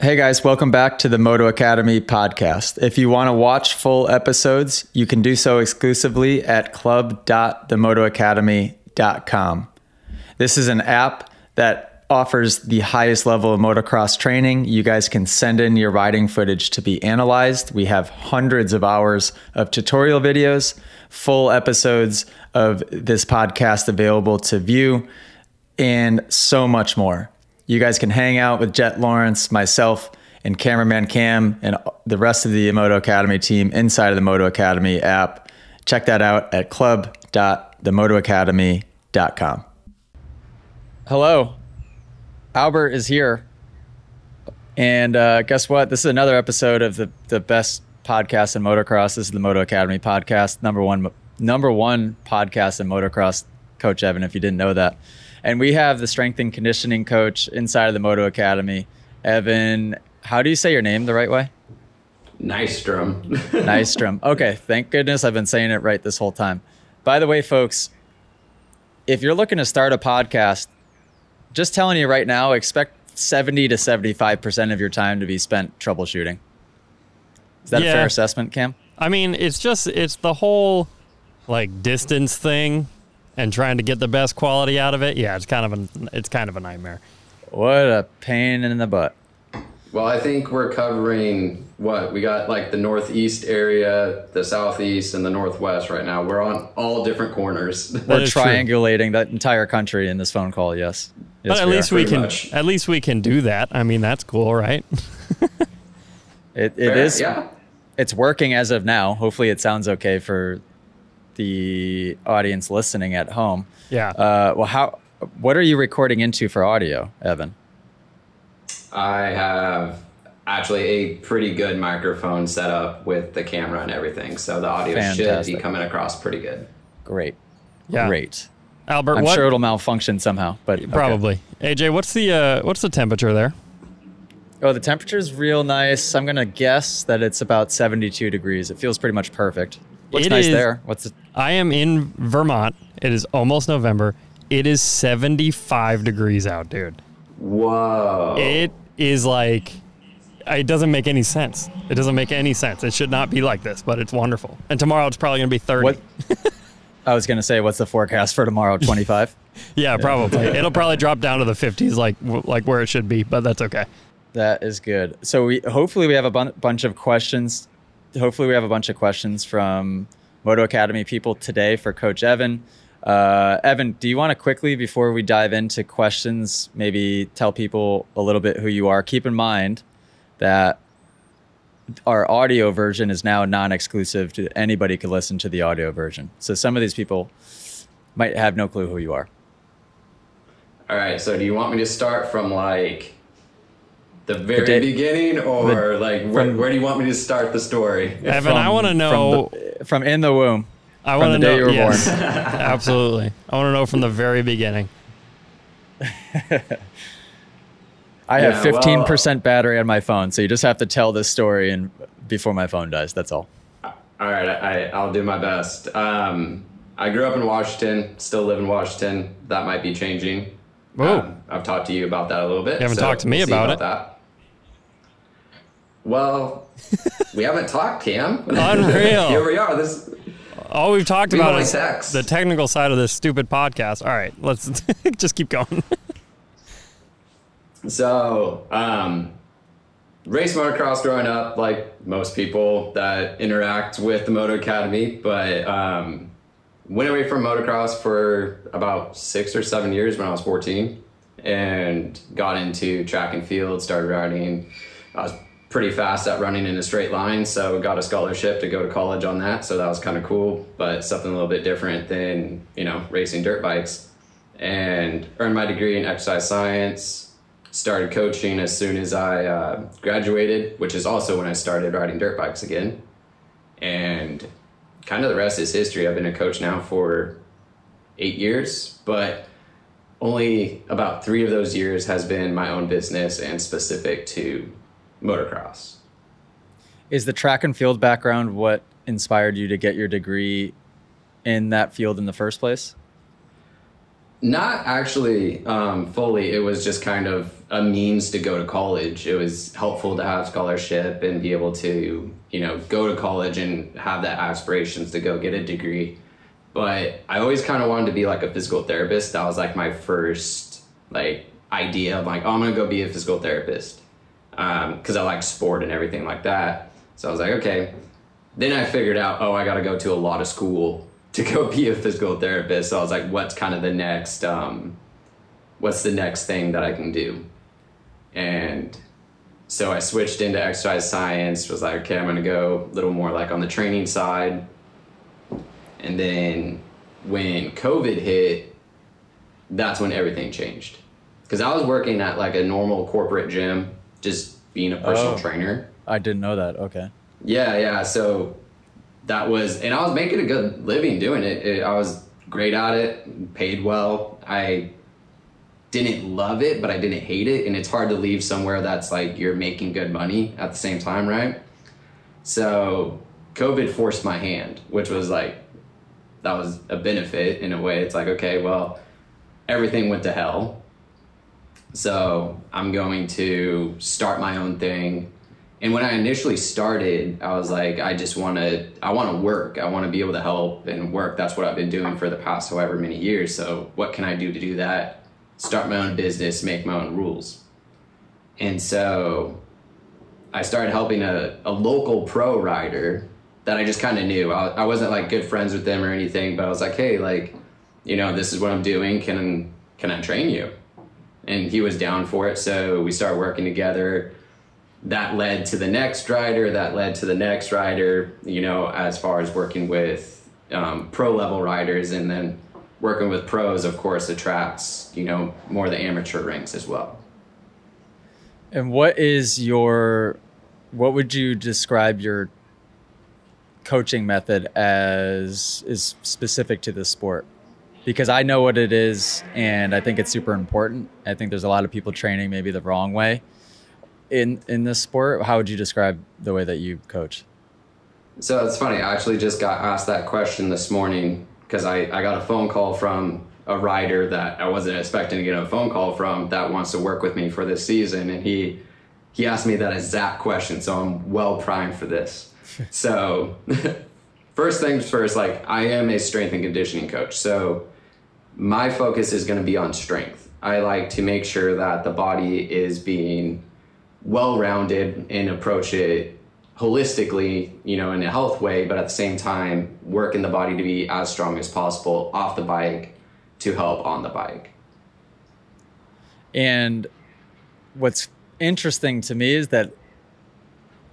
Hey guys, welcome back to the Moto Academy podcast. If you want to watch full episodes, you can do so exclusively at club.themotoacademy.com. This is an app that offers the highest level of motocross training. You guys can send in your riding footage to be analyzed. We have hundreds of hours of tutorial videos, full episodes of this podcast available to view, and so much more. You guys can hang out with Jet Lawrence, myself, and cameraman Cam, and the rest of the Moto Academy team inside of the Moto Academy app. Check that out at club.themotoacademy.com. Hello, Albert is here. And uh, guess what? This is another episode of the, the best podcast in motocross. This is the Moto Academy podcast, number one number one podcast in motocross. Coach Evan, if you didn't know that. And we have the strength and conditioning coach inside of the Moto Academy. Evan, how do you say your name the right way? Nystrom. Nystrom. Okay, thank goodness I've been saying it right this whole time. By the way, folks, if you're looking to start a podcast, just telling you right now, expect 70 to 75% of your time to be spent troubleshooting. Is that yeah. a fair assessment, Cam? I mean, it's just, it's the whole like distance thing and trying to get the best quality out of it, yeah, it's kind of a it's kind of a nightmare. What a pain in the butt. Well, I think we're covering what we got like the northeast area, the southeast, and the northwest right now. We're on all different corners. we're triangulating true. that entire country in this phone call. Yes, yes but at least we can much. at least we can do that. I mean, that's cool, right? it it Fair, is. Yeah. It's working as of now. Hopefully, it sounds okay for the audience listening at home. Yeah. Uh, well, how? What are you recording into for audio, Evan? I have actually a pretty good microphone set up with the camera and everything, so the audio Fantastic. should be coming across pretty good. Great. Yeah. Great. Albert, I'm what? sure it'll malfunction somehow, but probably. Okay. AJ, what's the uh, what's the temperature there? Oh, the temperature's real nice. I'm gonna guess that it's about 72 degrees. It feels pretty much perfect. What's it nice is, there? What's the? I am in Vermont. It is almost November. It is 75 degrees out, dude. Whoa. It is like it doesn't make any sense. It doesn't make any sense. It should not be like this, but it's wonderful. And tomorrow it's probably going to be 30. What? I was going to say, what's the forecast for tomorrow? 25? yeah, probably. It'll probably drop down to the 50s like like where it should be, but that's okay. That is good. So we hopefully we have a bun- bunch of questions hopefully we have a bunch of questions from Moto Academy people today for Coach Evan. Uh, Evan, do you want to quickly, before we dive into questions, maybe tell people a little bit who you are? Keep in mind that our audio version is now non-exclusive to anybody can listen to the audio version. So some of these people might have no clue who you are. All right. So do you want me to start from like the very the beginning or the, like where, from, where, do you want me to start the story? Evan from, i want to know from, the, from, in the womb i want to know you were yes, born absolutely. I want to know from the very beginning. I have 15% well, battery on my phone so you just have to tell this story and before my phone dies that's all. All right I, i'll do my best. Um, i grew up in washington still live in washington. That might be changing. Um, I've talked to you about that a little bit. You haven't so talked to me we'll about, about, it. That. Well, we haven't talked, Cam. Unreal. Here we are. This. All we've talked we about is sex. the technical side of this stupid podcast. All right, let's just keep going. so, um, race motocross growing up, like most people that interact with the Moto Academy, but um, went away from motocross for about six or seven years when I was 14 and got into track and field, started riding. I was pretty fast at running in a straight line, so got a scholarship to go to college on that. So that was kind of cool, but something a little bit different than you know racing dirt bikes. And earned my degree in exercise science. Started coaching as soon as I uh, graduated, which is also when I started riding dirt bikes again. And kind of the rest is history. I've been a coach now for eight years, but only about three of those years has been my own business and specific to motocross. Is the track and field background what inspired you to get your degree in that field in the first place? Not actually um, fully. It was just kind of a means to go to college. It was helpful to have scholarship and be able to, you know, go to college and have that aspirations to go get a degree. But I always kind of wanted to be like a physical therapist. That was like my first like idea of like, oh, I'm gonna go be a physical therapist because um, I like sport and everything like that. So I was like, okay. Then I figured out, oh, I got to go to a lot of school to go be a physical therapist. So I was like, what's kind of the next, um, what's the next thing that I can do? And so I switched into exercise science, was like, okay, I'm going to go a little more like on the training side. And then when COVID hit, that's when everything changed. Because I was working at like a normal corporate gym, just being a personal oh, trainer. I didn't know that. Okay. Yeah, yeah. So that was, and I was making a good living doing it. it I was great at it, paid well. I didn't love it, but I didn't hate it. And it's hard to leave somewhere that's like you're making good money at the same time, right? So COVID forced my hand, which was like, that was a benefit in a way. It's like, okay, well, everything went to hell. So I'm going to start my own thing and when I initially started, I was like, I just want to, I want to work. I want to be able to help and work. That's what I've been doing for the past however many years. So what can I do to do that? Start my own business, make my own rules. And so I started helping a, a local pro rider that I just kind of knew. I, I wasn't like good friends with them or anything, but I was like, hey, like, you know, this is what I'm doing. Can, can I train you? And he was down for it. So we started working together that led to the next rider, that led to the next rider, you know, as far as working with um, pro level riders and then working with pros, of course, attracts, you know, more the amateur ranks as well. And what is your, what would you describe your coaching method as is specific to the sport? Because I know what it is and I think it's super important. I think there's a lot of people training maybe the wrong way in in this sport. How would you describe the way that you coach? So it's funny i actually just got asked that question this morning because I, I got a phone call from a rider that i wasn't expecting to get a phone call from that wants to work with me for this season and he he asked me that exact question so i'm well primed for this. So first things first like i am a strength and conditioning coach. So my focus is going to be on strength i like to make sure that the body is being well rounded and approach it holistically, you know, in a health way, but at the same time, working the body to be as strong as possible off the bike to help on the bike. And what's interesting to me is that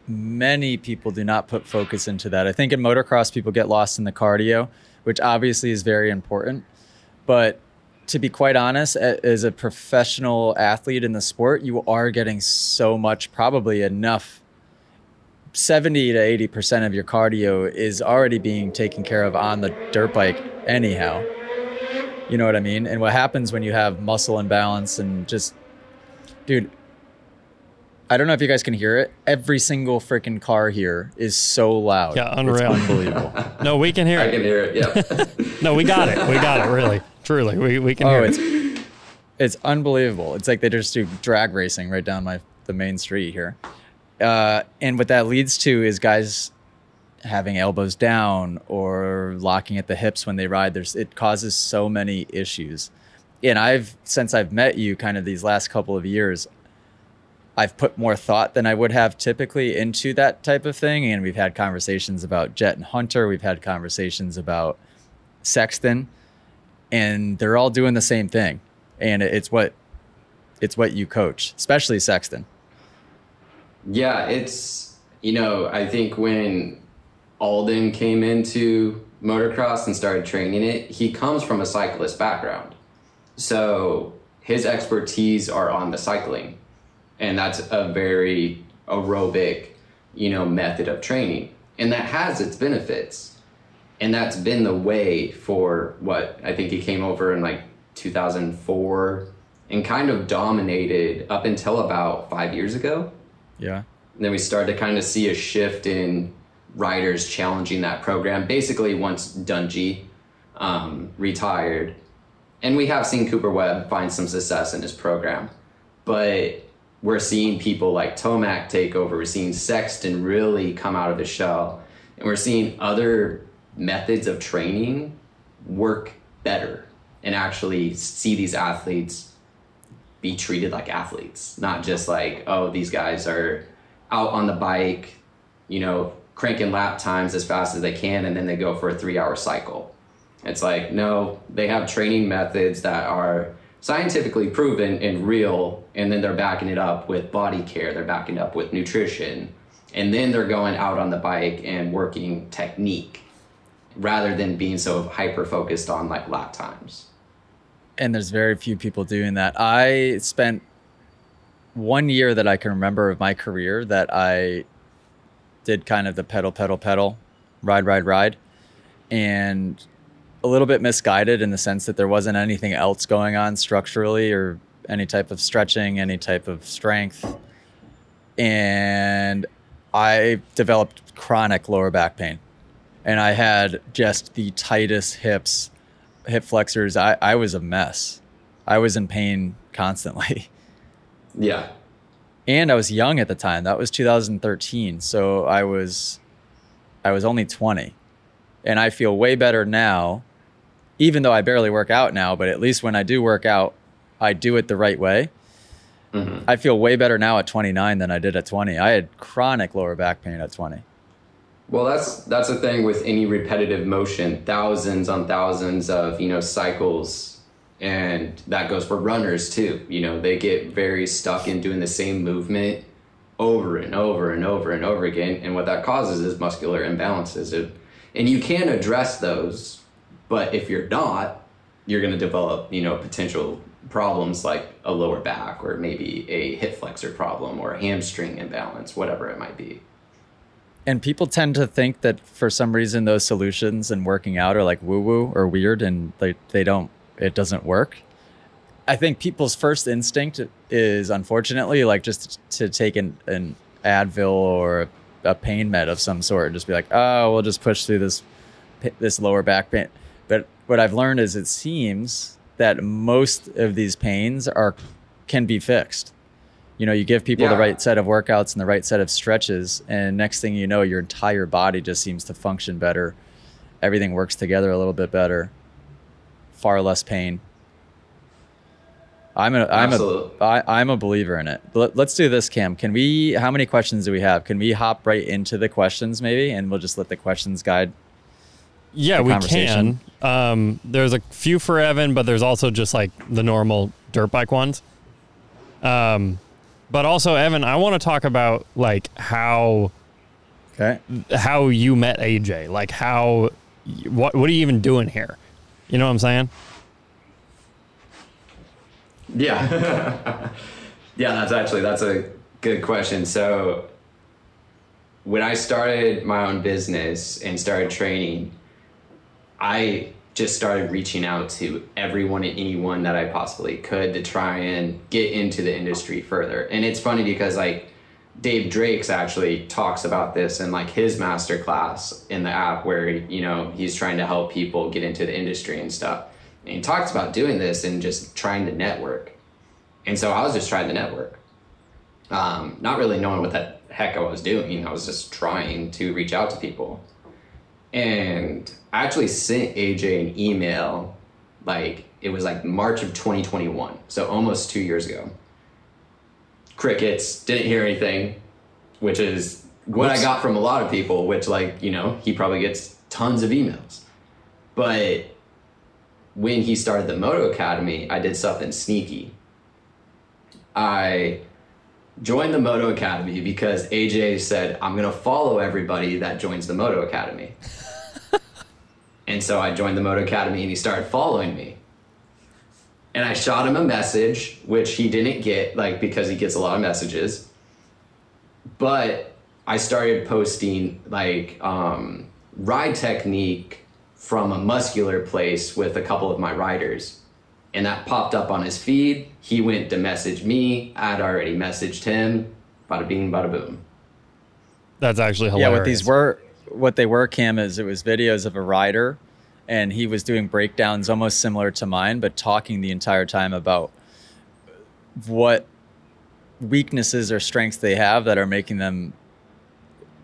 many people do not put focus into that. I think in motocross, people get lost in the cardio, which obviously is very important. But to be quite honest, as a professional athlete in the sport, you are getting so much, probably enough. 70 to 80% of your cardio is already being taken care of on the dirt bike, anyhow. You know what I mean? And what happens when you have muscle imbalance and just, dude, I don't know if you guys can hear it. Every single freaking car here is so loud. Yeah, unreal. It's unbelievable. no, we can hear I it. I can hear it. Yeah. no, we got it. We got it. Really, truly, we we can oh, it's, it. It's unbelievable. It's like they just do drag racing right down my the main street here. Uh, and what that leads to is guys having elbows down or locking at the hips when they ride. There's it causes so many issues. And I've since I've met you, kind of these last couple of years, I've put more thought than I would have typically into that type of thing. And we've had conversations about Jet and Hunter. We've had conversations about Sexton, and they're all doing the same thing. And it's what it's what you coach, especially Sexton. Yeah, it's you know I think when Aldon came into motocross and started training it, he comes from a cyclist background, so his expertise are on the cycling and that's a very aerobic you know method of training and that has its benefits and that's been the way for what i think he came over in like 2004 and kind of dominated up until about five years ago. Yeah. And then we started to kind of see a shift in riders challenging that program basically once dungey um, retired. And we have seen Cooper Webb find some success in his program, but we're seeing people like Tomac take over. We're seeing Sexton really come out of his shell, and we're seeing other methods of training work better and actually see these athletes be treated like athletes, not just like, oh, these guys are out on the bike, you know, cranking lap times as fast as they can, and then they go for a three hour cycle. It's like, no, they have training methods that are scientifically proven and real, and then they're backing it up with body care, they're backing up with nutrition, and then they're going out on the bike and working technique rather than being so hyper focused on like lap times. And there's very few people doing that. I spent one year that I can remember of my career that I did kind of the pedal, pedal, pedal, ride, ride, ride. And a little bit misguided in the sense that there wasn't anything else going on structurally or any type of stretching, any type of strength. And I developed chronic lower back pain. And I had just the tightest hips hip flexors, I, I was a mess. I was in pain constantly. Yeah. And I was young at the time. That was 2013. So I was I was only 20. And I feel way better now, even though I barely work out now, but at least when I do work out, I do it the right way. Mm-hmm. I feel way better now at 29 than I did at 20. I had chronic lower back pain at 20. Well, that's that's the thing with any repetitive motion, thousands on thousands of you know cycles, and that goes for runners too. You know, they get very stuck in doing the same movement over and over and over and over again, and what that causes is muscular imbalances. It, and you can address those, but if you're not, you're going to develop you know potential problems like a lower back or maybe a hip flexor problem or a hamstring imbalance, whatever it might be and people tend to think that for some reason those solutions and working out are like woo woo or weird and they, they don't it doesn't work. I think people's first instinct is unfortunately like just to take an, an advil or a pain med of some sort and just be like oh we'll just push through this this lower back pain. But what i've learned is it seems that most of these pains are can be fixed you know you give people yeah. the right set of workouts and the right set of stretches and next thing you know your entire body just seems to function better. Everything works together a little bit better. Far less pain. I'm a i'm Absolutely. a I, i'm a believer in it. Let, let's do this cam. Can we how many questions do we have? Can we hop right into the questions maybe? And we'll just let the questions guide yeah we can. um, there's a few for evan but there's also just like the normal dirt bike ones. Um, but also, Evan, I want to talk about like how okay how you met AJ. Like how what what are you even doing here? You know what I'm saying? Yeah. yeah, that's actually that's a good question. So when I started my own business and started training, I just started reaching out to everyone and anyone that I possibly could to try and get into the industry further. And it's funny because like Dave Drakes actually talks about this in like his master class in the app where you know he's trying to help people get into the industry and stuff. And he talks about doing this and just trying to network. And so I was just trying to network. Um, not really knowing what the heck I was doing. I was just trying to reach out to people. And I actually sent AJ an email, like it was like March of 2021, so almost two years ago. Crickets, didn't hear anything, which is what Whoops. I got from a lot of people, which, like, you know, he probably gets tons of emails. But when he started the Moto Academy, I did something sneaky. I joined the Moto Academy because AJ said, I'm going to follow everybody that joins the Moto Academy. And so I joined the Moto Academy and he started following me. And I shot him a message, which he didn't get, like, because he gets a lot of messages. But I started posting, like, um, ride technique from a muscular place with a couple of my riders. And that popped up on his feed. He went to message me. I'd already messaged him. Bada bing, bada boom. That's actually hilarious. Yeah, what these were, what they were, Cam, is it was videos of a rider and he was doing breakdowns almost similar to mine, but talking the entire time about what weaknesses or strengths they have that are making them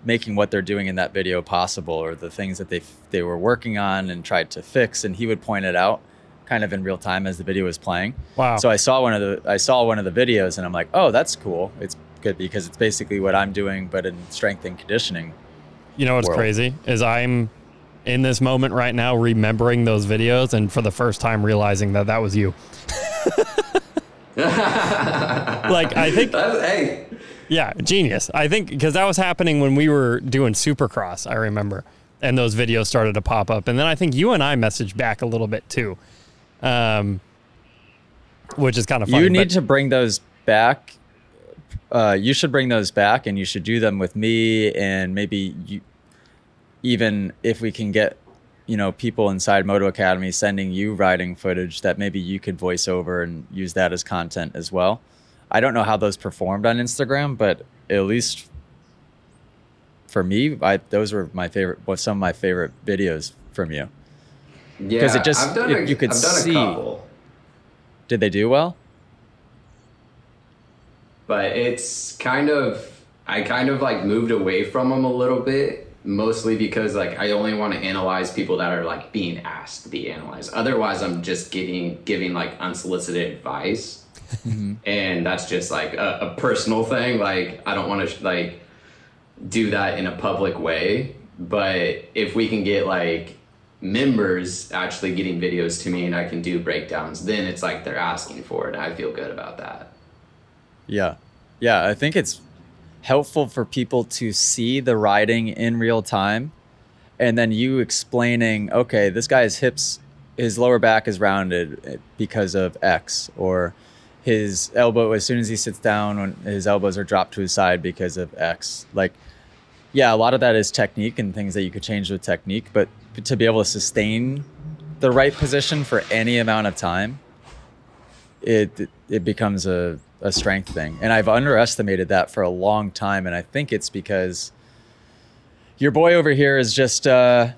making what they're doing in that video possible or the things that they they were working on and tried to fix and he would point it out kind of in real time as the video was playing. Wow. So I saw one of the I saw one of the videos and I'm like, "Oh, that's cool. It's good because it's basically what I'm doing but in strength and conditioning." You know what's world. crazy is I'm in this moment right now remembering those videos and for the first time realizing that that was you. like I think hey. Yeah, genius. I think because that was happening when we were doing Supercross, I remember. And those videos started to pop up. And then I think you and I messaged back a little bit too. Um which is kind of funny. You need to bring those back. Uh, you should bring those back and you should do them with me and maybe you even if we can get you know people inside moto academy sending you riding footage that maybe you could voice over and use that as content as well. I don't know how those performed on instagram but at least for me I, those were my favorite what some of my favorite videos from you. Yeah because it just it, a, you could see did they do well? But it's kind of i kind of like moved away from them a little bit mostly because like I only want to analyze people that are like being asked to be analyzed. Otherwise, I'm just getting giving like unsolicited advice, mm-hmm. and that's just like a, a, personal thing. Like I don't want to like do that in a public way. But if we can get like members actually getting videos to me and I can do breakdowns, then it's like they're asking for it. I feel good about that. Yeah. Yeah, I think it's helpful for people to see the riding in real time and then you explaining okay this guy's hips his lower back is rounded because of x or his elbow as soon as he sits down when his elbows are dropped to his side because of x. Like yeah a lot of that is technique and things that you could change with technique but to be able to sustain the right position for any amount of time it it becomes a a strength thing. And I've underestimated that for a long time. And I think it's because your boy over here is just uh,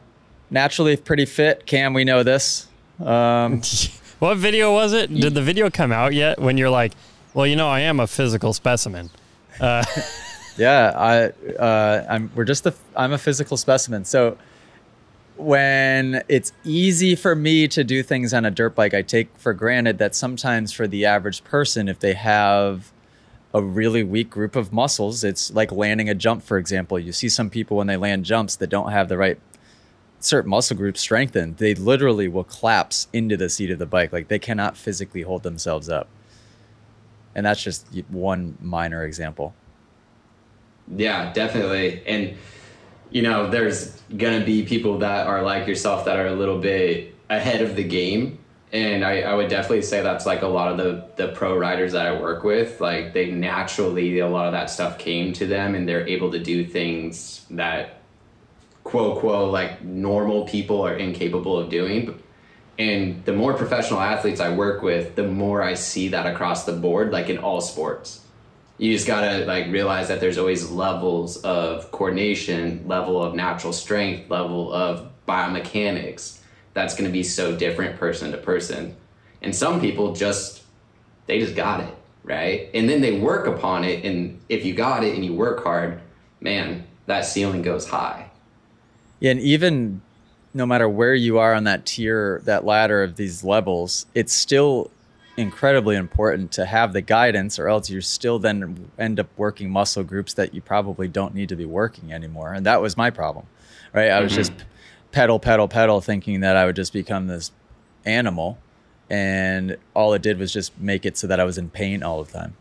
naturally pretty fit. Cam, we know this. Um, what video was it? Did the video come out yet when you're like, well, you know, I am a physical specimen? Uh, yeah, I, uh, I'm, we're just a, I'm a physical specimen. So when it's easy for me to do things on a dirt bike, I take for granted that sometimes for the average person, if they have a really weak group of muscles, it's like landing a jump, for example. You see some people when they land jumps that don't have the right certain muscle groups strengthened, they literally will collapse into the seat of the bike. Like they cannot physically hold themselves up. And that's just one minor example. Yeah, definitely. And you know, there's gonna be people that are like yourself that are a little bit ahead of the game. And I, I would definitely say that's like a lot of the, the pro riders that I work with. Like they naturally, a lot of that stuff came to them and they're able to do things that quote, quote, like normal people are incapable of doing. And the more professional athletes I work with, the more I see that across the board, like in all sports you just gotta like realize that there's always levels of coordination, level of natural strength, level of biomechanics. That's gonna be so different person to person. And some people just they just got it, right? And then they work upon it and if you got it and you work hard, man, that ceiling goes high. Yeah, and even no matter where you are on that tier, that ladder of these levels, it's still incredibly important to have the guidance or else you're still then end up working muscle groups that you probably don't need to be working anymore. And that was my problem right? I was mm-hmm. just pedal pedal pedal thinking that i would just become this animal. And all it did was just make it so that i was in pain all the time.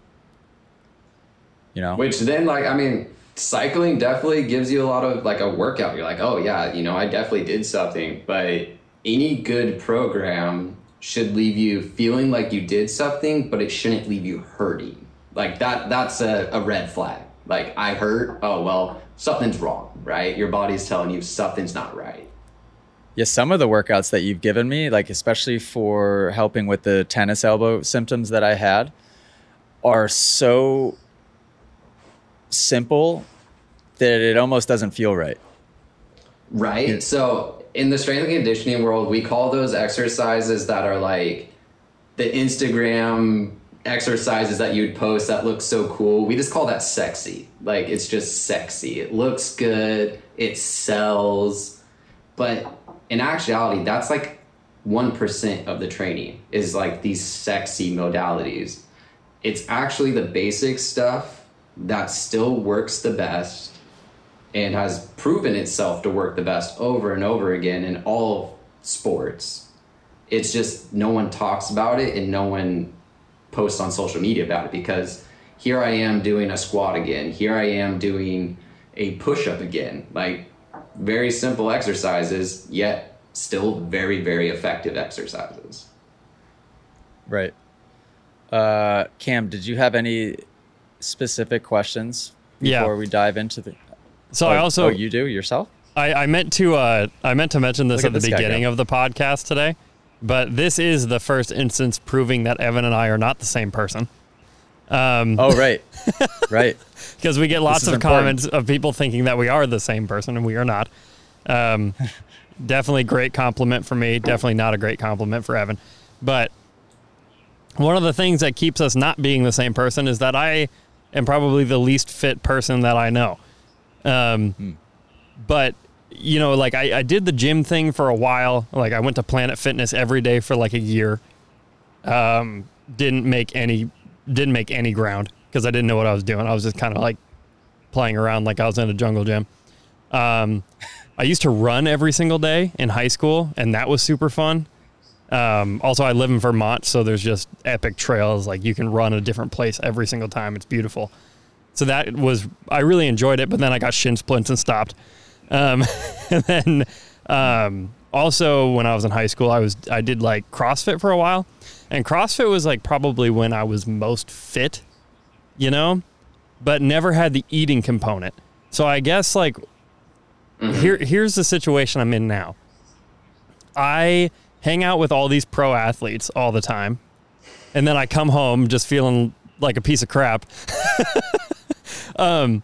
You know? Which then like i mean cycling definitely gives you a lot of like a workout. You're like oh yeah you know i definitely did something. But any good program should leave you feeling like you did something, but it shouldn't leave you hurting. Like that that's a, a red flag. Like I hurt, oh well, something's wrong, right? Your body's telling you something's not right. Yeah, some of the workouts that you've given me, like especially for helping with the tennis elbow symptoms that I had, are so simple that it almost doesn't feel right. Right. So in the strength and conditioning world, we call those exercises that are like the Instagram exercises that you'd post that look so cool. We just call that sexy. Like it's just sexy. It looks good, it sells. But in actuality, that's like 1% of the training is like these sexy modalities. It's actually the basic stuff that still works the best and has proven itself to work the best over and over again in all sports. It's just no one talks about it and no one posts on social media about it because here I am doing a squat again. Here I am doing a push up again. Like very simple exercises, yet still very, very effective exercises. Right. Uh, Cam, did you have any specific questions before yeah. we dive into the? So oh, I also oh, you do yourself. I, I meant to uh, I meant to mention this Look at, at the this guy beginning of the podcast today, but this is the first instance proving that Evan and I are not the same person. Um, Oh, right, right. because we get lots of important. comments of people thinking that we are the same person and we are not. Um, definitely great compliment for me. Definitely not a great compliment for Evan. But one of the things that keeps us not being the same person is that I am probably the least fit person that I know. Um, But you know, like I, I did the gym thing for a while. Like I went to Planet Fitness every day for like a year. Um, didn't make any didn't make any ground because I didn't know what I was doing. I was just kind of like playing around like I was in a jungle gym. Um, I used to run every single day in high school, and that was super fun. Um, also, I live in Vermont, so there's just epic trails. Like you can run a different place every single time. It's beautiful. So that was I really enjoyed it, but then I got shin splints and stopped. Um, and then um, also when I was in high school, I was I did like CrossFit for a while, and CrossFit was like probably when I was most fit, you know, but never had the eating component. So I guess like here here's the situation I'm in now. I hang out with all these pro athletes all the time, and then I come home just feeling like a piece of crap. um,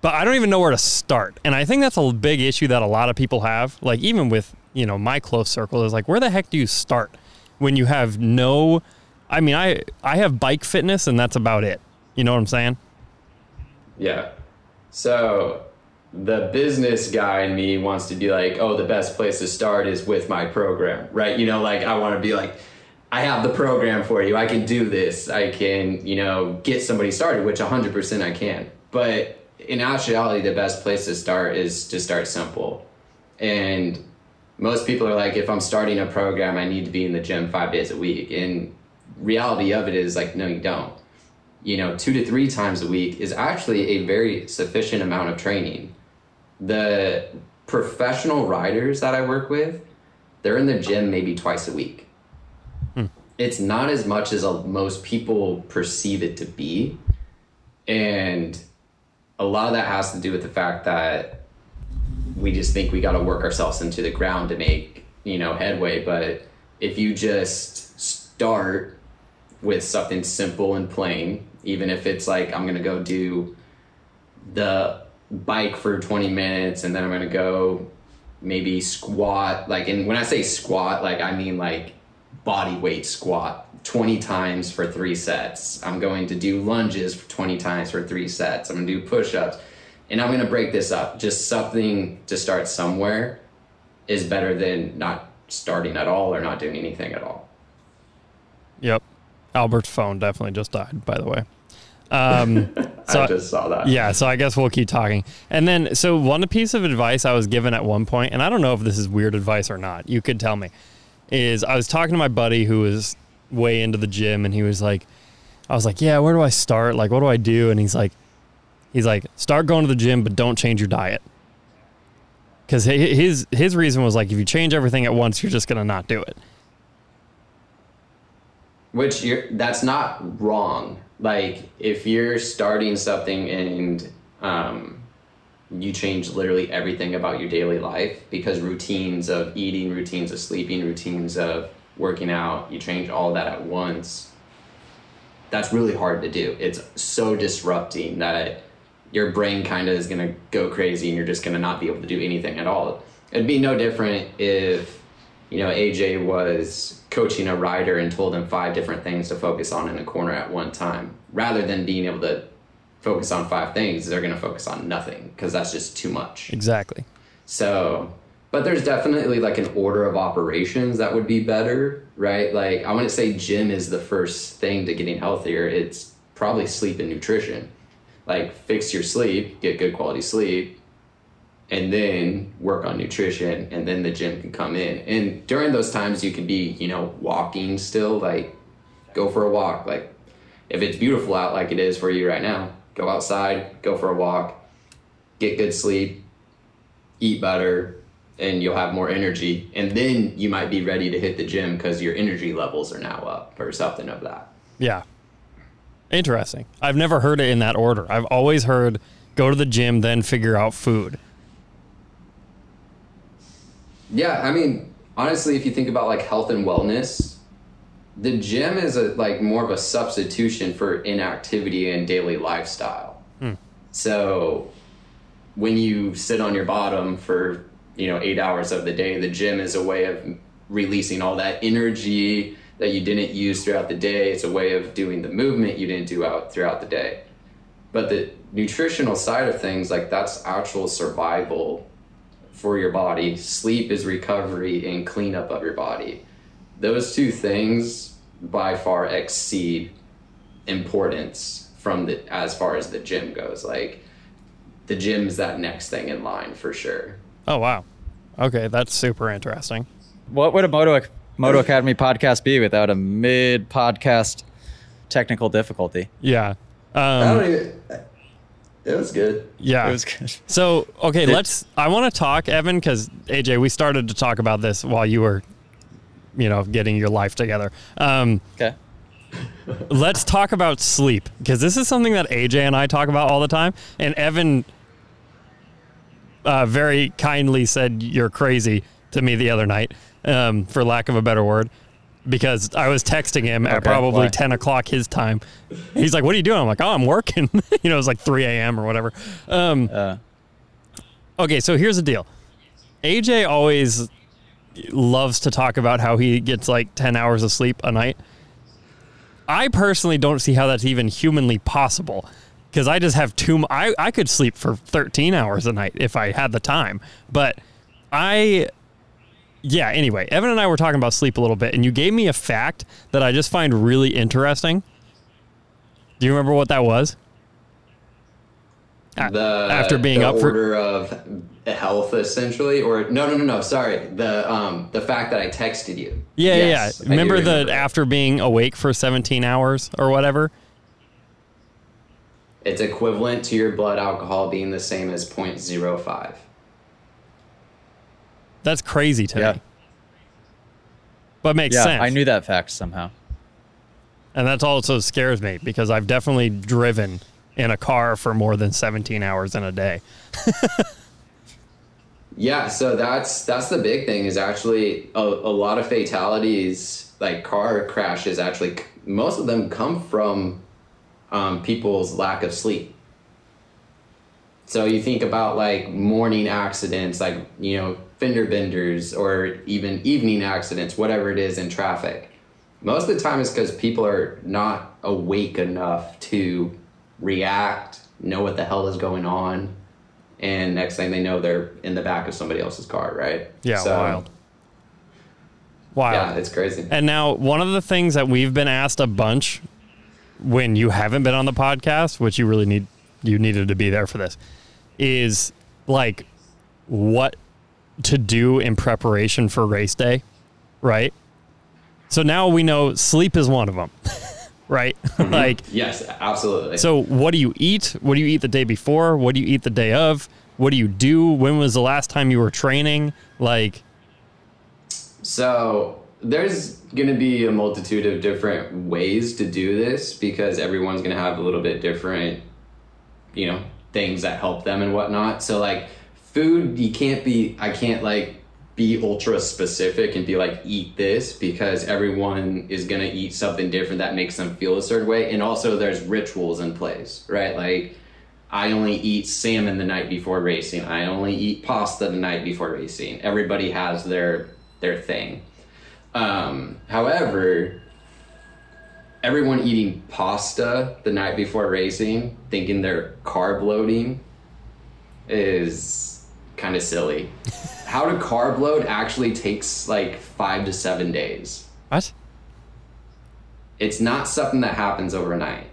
but I don't even know where to start, and I think that's a big issue that a lot of people have. Like even with you know my close circle is like, where the heck do you start when you have no? I mean, I I have bike fitness, and that's about it. You know what I'm saying? Yeah. So the business guy in me wants to be like, oh, the best place to start is with my program, right? You know, like I want to be like, I have the program for you. I can do this. I can, you know, get somebody started, which 100% I can. But in actuality, the best place to start is to start simple. And most people are like, if I'm starting a program, I need to be in the gym five days a week. And reality of it is like, no, you don't you know, two to three times a week is actually a very sufficient amount of training. The professional riders that I work with, they're in the gym maybe twice a week. It's not as much as most people perceive it to be. And a lot of that has to do with the fact that we just think we got to work ourselves into the ground to make, you know, headway. But if you just start with something simple and plain, even if it's like I'm gonna go do the bike for 20 minutes and then I'm gonna go maybe squat like and when I say squat like I mean like body weight squat 20 times for three sets. I'm going to do lunges for 20 times for three sets. I'm gonna do push-ups and I'm gonna break this up. Just something to start somewhere is better than not starting at all or not doing anything at all. Yep. Albert's phone definitely just died, by the way. Um, so I just saw that. yeah, so I guess we'll keep talking. And then, so one piece of advice I was given at one point, and I don't know if this is weird advice or not. You could tell me. Is I was talking to my buddy who was way into the gym, and he was like, I was like, yeah, where do I start? Like, what do I do? And he's like, he's like, start going to the gym, but don't change your diet. Because his his reason was like, if you change everything at once, you're just gonna not do it. which you're that's not wrong like if you're starting something and um, you change literally everything about your daily life because routines of eating routines of sleeping routines of working out you change all that at once. That's really hard to do. It's so disrupting that your brain kind of is going to go crazy and you're just going to not be able to do anything at all. It'd be no different if you know AJ was coaching a rider and told him five different things to focus on in a corner at one time, rather than being able to focus on five things. They're going to focus on nothing because that's just too much. Exactly. So, but there's definitely like an order of operations that would be better, right? Like I wouldn't say gym is the first thing to getting healthier. It's probably sleep and nutrition. Like fix your sleep, get good quality sleep, and then work on nutrition and then the gym can come in and during those times you can be you know walking still like go for a walk like if it's beautiful out like it is for you right now go outside go for a walk get good sleep eat better and you'll have more energy. And then you might be ready to hit the gym because your energy levels are now up or something of that. Yeah. Interesting. I've never heard it in that order. I've always heard go to the gym then figure out food. Yeah, I mean, honestly, if you think about like health and wellness, the gym is a like more of a substitution for inactivity and daily lifestyle. Hmm. So when you sit on your bottom for you know eight hours of the day, the gym is a way of releasing all that energy that you didn't use throughout the day. It's a way of doing the movement you didn't do out throughout the day. But the nutritional side of things, like that's actual survival for your body. Sleep is recovery and cleanup of your body. Those two things by far exceed importance from the as far as the gym goes. Like the gym's that next thing in line for sure. Oh wow. Okay, that's super interesting. What would a Moto Moto Academy podcast be without a mid podcast technical difficulty? Yeah. Um, I don't even it was good. Yeah, it was good. So okay, let's. I want to talk, Evan, because AJ, we started to talk about this while you were, you know, getting your life together. Um, okay. let's talk about sleep because this is something that AJ and I talk about all the time, and Evan uh, very kindly said you're crazy to me the other night, um, for lack of a better word because I was texting him at probably why? 10 o'clock his time. He's like, What are you doing? I'm like, Oh, I'm working. you know, it's like 3 a.m. or whatever. Um, uh. Okay, so here's the deal AJ always loves to talk about how he gets like 10 hours of sleep a night. I personally don't see how that's even humanly possible because I just have too. M- I I could sleep for 13 hours a night if I had the time, but I yeah, anyway, Evan and I were talking about sleep a little bit, and you gave me a fact that I just find really interesting. Do you remember what that was? The after being up order for of health, essentially, or no, no, no, no. Sorry, the um the fact that I texted you. Yeah, yes, yeah. Remember the remember after being awake for 17 hours or whatever. It's equivalent to your blood alcohol being the same as 0.05. That's crazy to yeah. me. But makes yeah, sense. I knew that fact somehow. And that also scares me because I've definitely driven in a car for more than 17 hours in a day. yeah, so that's that's the big thing is actually a, a lot of fatalities like car crashes actually most of them come from um, people's lack of sleep. So you think about like morning accidents, like, you know, fender benders or even evening accidents, whatever it is in traffic. Most of the time it's because people are not awake enough to react, know what the hell is going on, and next thing they know they're in the back of somebody else's car, right? Yeah, so, wild. Wild. Yeah, it's crazy. And now one of the things that we've been asked a bunch when you haven't been on the podcast, which you really need you needed to be there for this, is like what to do in preparation for race day, right? So now we know sleep is one of them, right? Mm-hmm. like yes, absolutely. So what do you eat? What do you eat the day before? What do you eat the day of? What do you do? When was the last time you were training? Like So there's going to be a multitude of different ways to do this because everyone's going to have a little bit different you know things that help them and whatnot. So like food, you can't be. I can't like be ultra specific and be like eat this because everyone is going to eat something different that makes them feel a certain way and also there's rituals in place right like I only eat salmon the night before racing. I only eat pasta the night before racing. Everybody has their their thing. Um, however, everyone eating pasta the night before racing, thinking they're carb loading, is kind of silly. How to carb load actually takes like five to seven days. What? It's not something that happens overnight.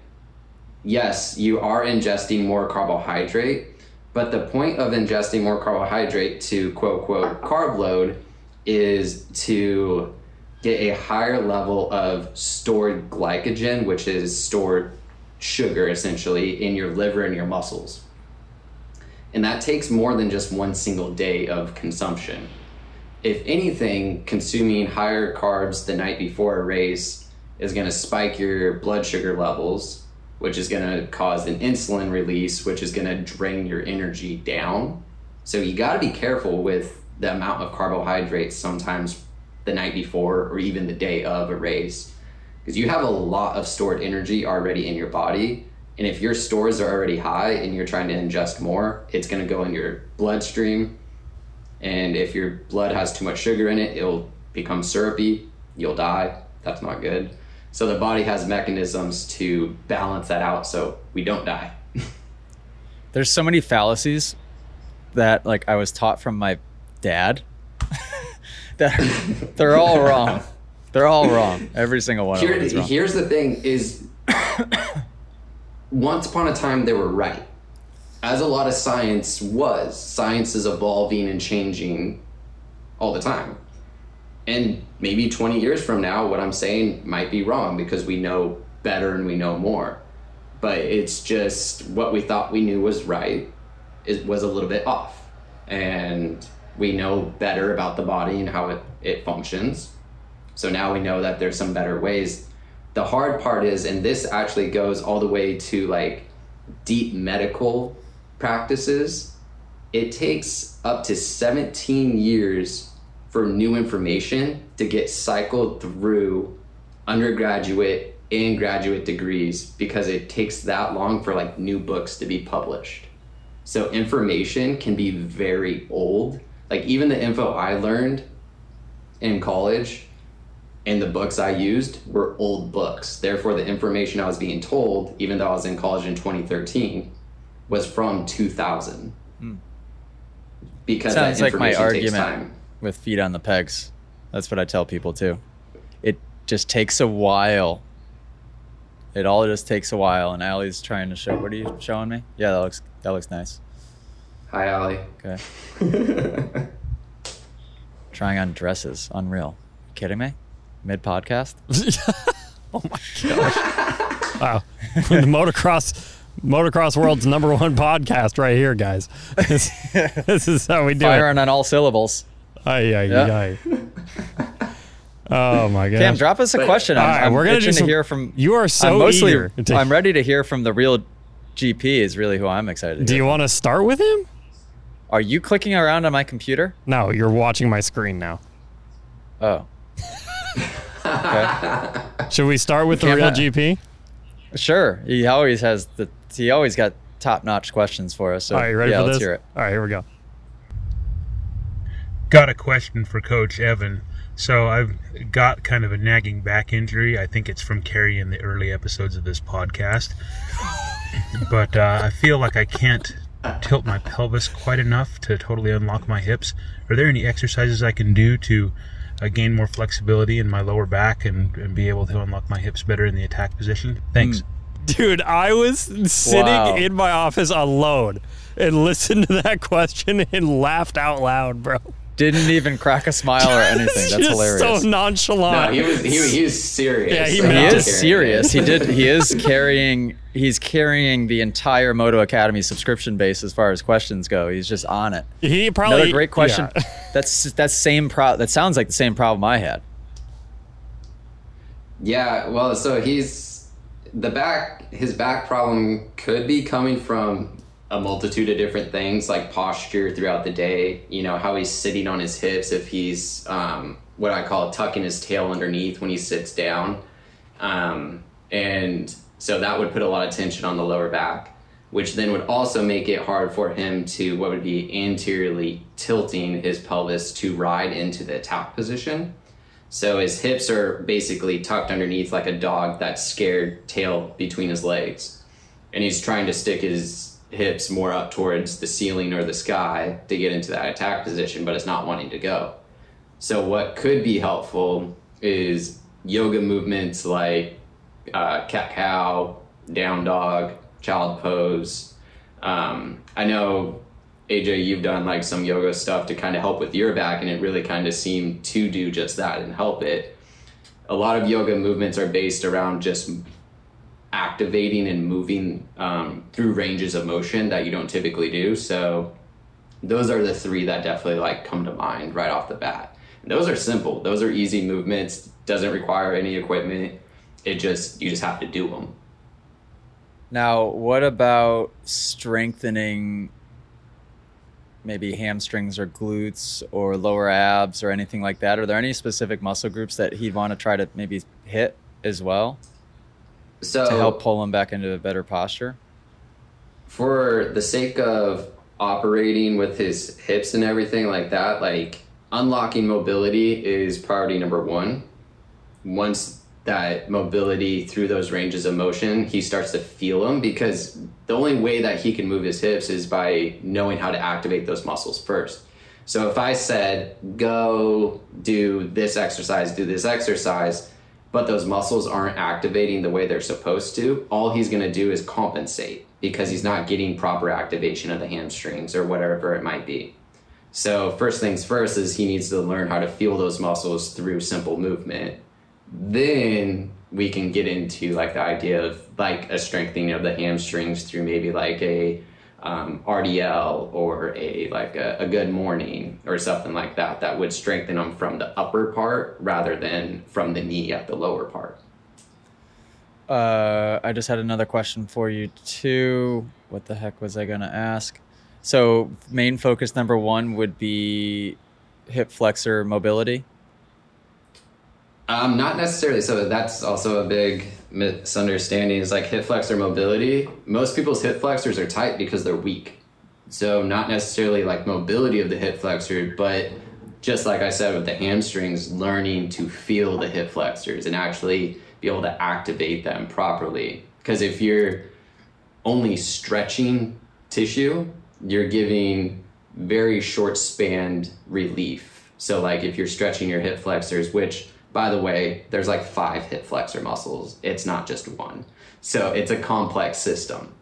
Yes, you are ingesting more carbohydrate, but the point of ingesting more carbohydrate to quote quote carb load is to get a higher level of stored glycogen, which is stored sugar essentially in your liver and your muscles. And that takes more than just one single day of consumption. If anything, consuming higher carbs the night before a race is going to spike your blood sugar levels, which is going to cause an insulin release, which is going to drain your energy down. So you got to be careful with the amount of carbohydrates sometimes the night before or even the day of a race because you have a lot of stored energy already in your body and if your stores are already high and you're trying to ingest more it's going to go in your bloodstream and if your blood has too much sugar in it it'll become syrupy you'll die that's not good so the body has mechanisms to balance that out so we don't die there's so many fallacies that like i was taught from my dad that they're all wrong. They're all wrong. Every single one Here, of them is wrong. Here's the thing: is once upon a time they were right, as a lot of science was. Science is evolving and changing all the time, and maybe 20 years from now, what I'm saying might be wrong because we know better and we know more. But it's just what we thought we knew was right. It was a little bit off, and we know better about the body and how it, it functions. So now we know that there's some better ways. The hard part is, and this actually goes all the way to like deep medical practices, it takes up to 17 years for new information to get cycled through undergraduate and graduate degrees because it takes that long for like new books to be published. So information can be very old like even the info I learned in college and the books I used were old books. Therefore, the information I was being told, even though I was in college in 2013, was from 2000. Hmm. Because sounds like my argument with feet on the pegs. That's what I tell people too. It just takes a while. It all just takes a while. And Allie's trying to show. What are you showing me? Yeah, that looks that looks nice. Hi, Allie. Okay. Trying on dresses. Unreal. You kidding me? Mid podcast? oh my gosh. wow. the motocross motocross world's number one podcast right here, guys. This, this is how we do Firing it. Firing on all syllables. Aye, aye, yep. aye. Oh my god! Cam, drop us a question. I'm, right, I'm we're gonna do some, to hear from. You are so I'm mostly. Eager to, I'm ready to hear from the real GP. Is really who I'm excited. Do you want to start with him? Are you clicking around on my computer? No, you're watching my screen now. Oh. Okay. Should we start with the real GP? Sure. He always has the. He always got top-notch questions for us. So All right, ready yeah, for let's this? hear it. All right, here we go. Got a question for Coach Evan. So I've got kind of a nagging back injury. I think it's from carrying in the early episodes of this podcast. but uh, I feel like I can't tilt my pelvis quite enough to totally unlock my hips. Are there any exercises I can do to uh, gain more flexibility in my lower back and, and, be able to unlock my hips better in the attack position? Thanks. Dude, I was sitting wow. in my office alone and listened to that question and laughed out loud, bro didn't even crack a smile or anything. That's hilarious. So nonchalant. No, he was he, he was serious. Yeah, he, he is serious. He did. He is carrying. He's carrying the entire Moto Academy subscription base as far as questions go. He's just on it. He probably another great question. Yeah. That's that's same pro. That sounds like the same problem I had. Yeah. Well, so he's the back. His back problem could be coming from a multitude of different things like posture throughout the day, you know, how he's sitting on his hips, if he's um, what I call tucking his tail underneath when he sits down. Um, and so that would put a lot of tension on the lower back. which then would also make it hard for him to what would be anteriorly tilting his pelvis to ride into the attack position. So his hips are basically tucked underneath like a dog that's scared tail between his legs. And he's trying to stick his hips more up towards the ceiling or the sky to get into that attack position, but it's not wanting to go. So what could be helpful is yoga movements like uh, cat cow, down dog, child pose. Um, I know AJ, you've done like some yoga stuff to kind of help with your back, and it really kind of seemed to do just that and help it. A lot of yoga movements are based around just activating and moving um, through ranges of motion that you don't typically do. So those are the three that definitely like come to mind right off the bat. And those are simple. Those are easy movements. Doesn't require any equipment. It just you just have to do them. Now, what about strengthening maybe hamstrings or glutes or lower abs or anything like that? Are there any specific muscle groups that he'd want to try to maybe hit as well? So to help pull him back into a better posture? For the sake of operating with his hips and everything like that, like unlocking mobility is priority number one. Once that mobility through those ranges of motion, he starts to feel them because the only way that he can move his hips is by knowing how to activate those muscles first. So if I said, go do this exercise, do this exercise, but those muscles aren't activating the way they're supposed to, all he's going to do is compensate because he's not getting proper activation of the hamstrings or whatever it might be. So, first things first is he needs to learn how to feel those muscles through simple movement then we can get into like the idea of like a strengthening of the hamstrings through maybe like a um, RDL or a like a, a, good morning or something like that that would strengthen them from the upper part rather than from the knee at the lower part. Uh, I just had another question for you too. What the heck was I gonna ask? So main focus number one would be hip flexor mobility. Um, not necessarily. So that's also a big misunderstanding. Is like hip flexor mobility. Most people's hip flexors are tight because they're weak. So not necessarily like mobility of the hip flexor, but just like I said with the hamstrings, learning to feel the hip flexors and actually be able to activate them properly. Because if you're only stretching tissue, you're giving very short spanned relief. So like if you're stretching your hip flexors, which by the way, there's like five hip flexor muscles. It's not just one. So it's a complex system.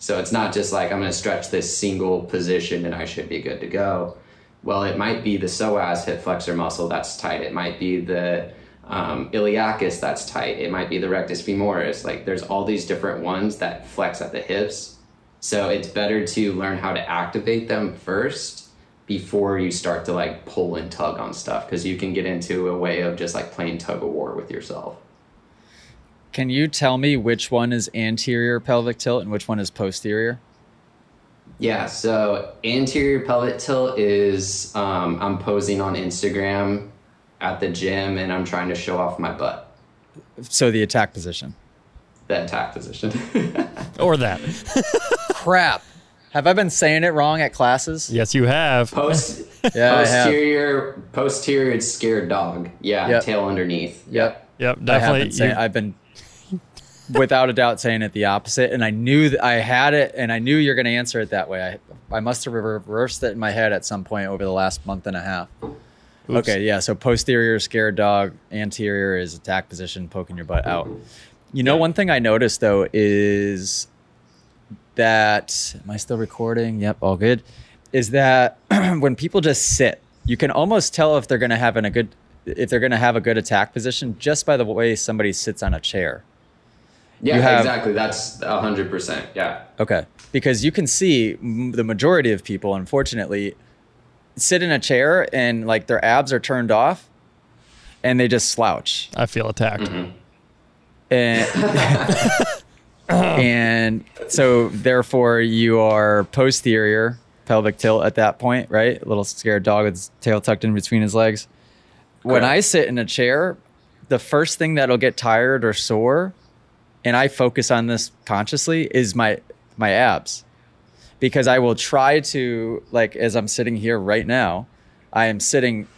So it's not just like I'm going to stretch this single position and I should be good to go. Well, it might be the psoas hip flexor muscle that's tight. It might be the um, iliacus that's tight. It might be the rectus femoris. Like there's all these different ones that flex at the hips. So it's better to learn how to activate them first before you start to like pull and tug on stuff because you can get into a way of just like playing tug of war with yourself. Can you tell me which one is anterior pelvic tilt and which one is posterior? Yeah, so anterior pelvic tilt is um, I'm posing on Instagram at the gym and I'm trying to show off my butt. So the attack position. The attack position. or that. Crap. Have I been saying it wrong at classes? Yes, you have. Post, yeah, posterior, posterior scared dog. Yeah, yep. tail underneath. Yep. Yep, definitely. I been saying, I've been without a doubt saying it the opposite, and I knew that I had it, and I knew you're going to answer it that way. I I must have reversed it in my head at some point over the last month and a half. Oops. Okay, yeah. So posterior scared dog, anterior is attack position, poking your butt out. You know, one thing I noticed though is that am I still recording? Yep, all good. Is that when people just sit, you can almost tell if they're going to have an, a good if they're going to have a good attack position just by the way somebody sits on a chair. Yeah, have, exactly. That's hundred percent. Yeah. Okay, because you can see the majority of people, unfortunately, sit in a chair and like their abs are turned off, and they just slouch. I feel attacked. Mm-hmm. And and so therefore you are posterior pelvic tilt at that point, right? A little scared dog with his tail tucked in between his legs. When I sit in a chair, the first thing that'll get tired or sore, and I focus on this consciously, is my my abs because I will try to like as I'm sitting here right now, I am sitting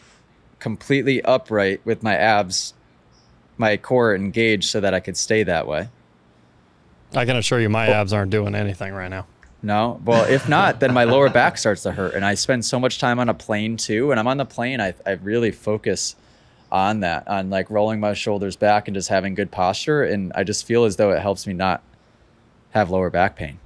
completely upright with my abs my core engaged so that I could stay that way. I can assure you my abs aren't doing anything right now. No. Well, if not, then my lower back starts to hurt. And I spend so much time on a plane too. And I'm on the plane, I, I really focus on that, on like rolling my shoulders back and just having good posture. And I just feel as though it helps me not have lower back pain.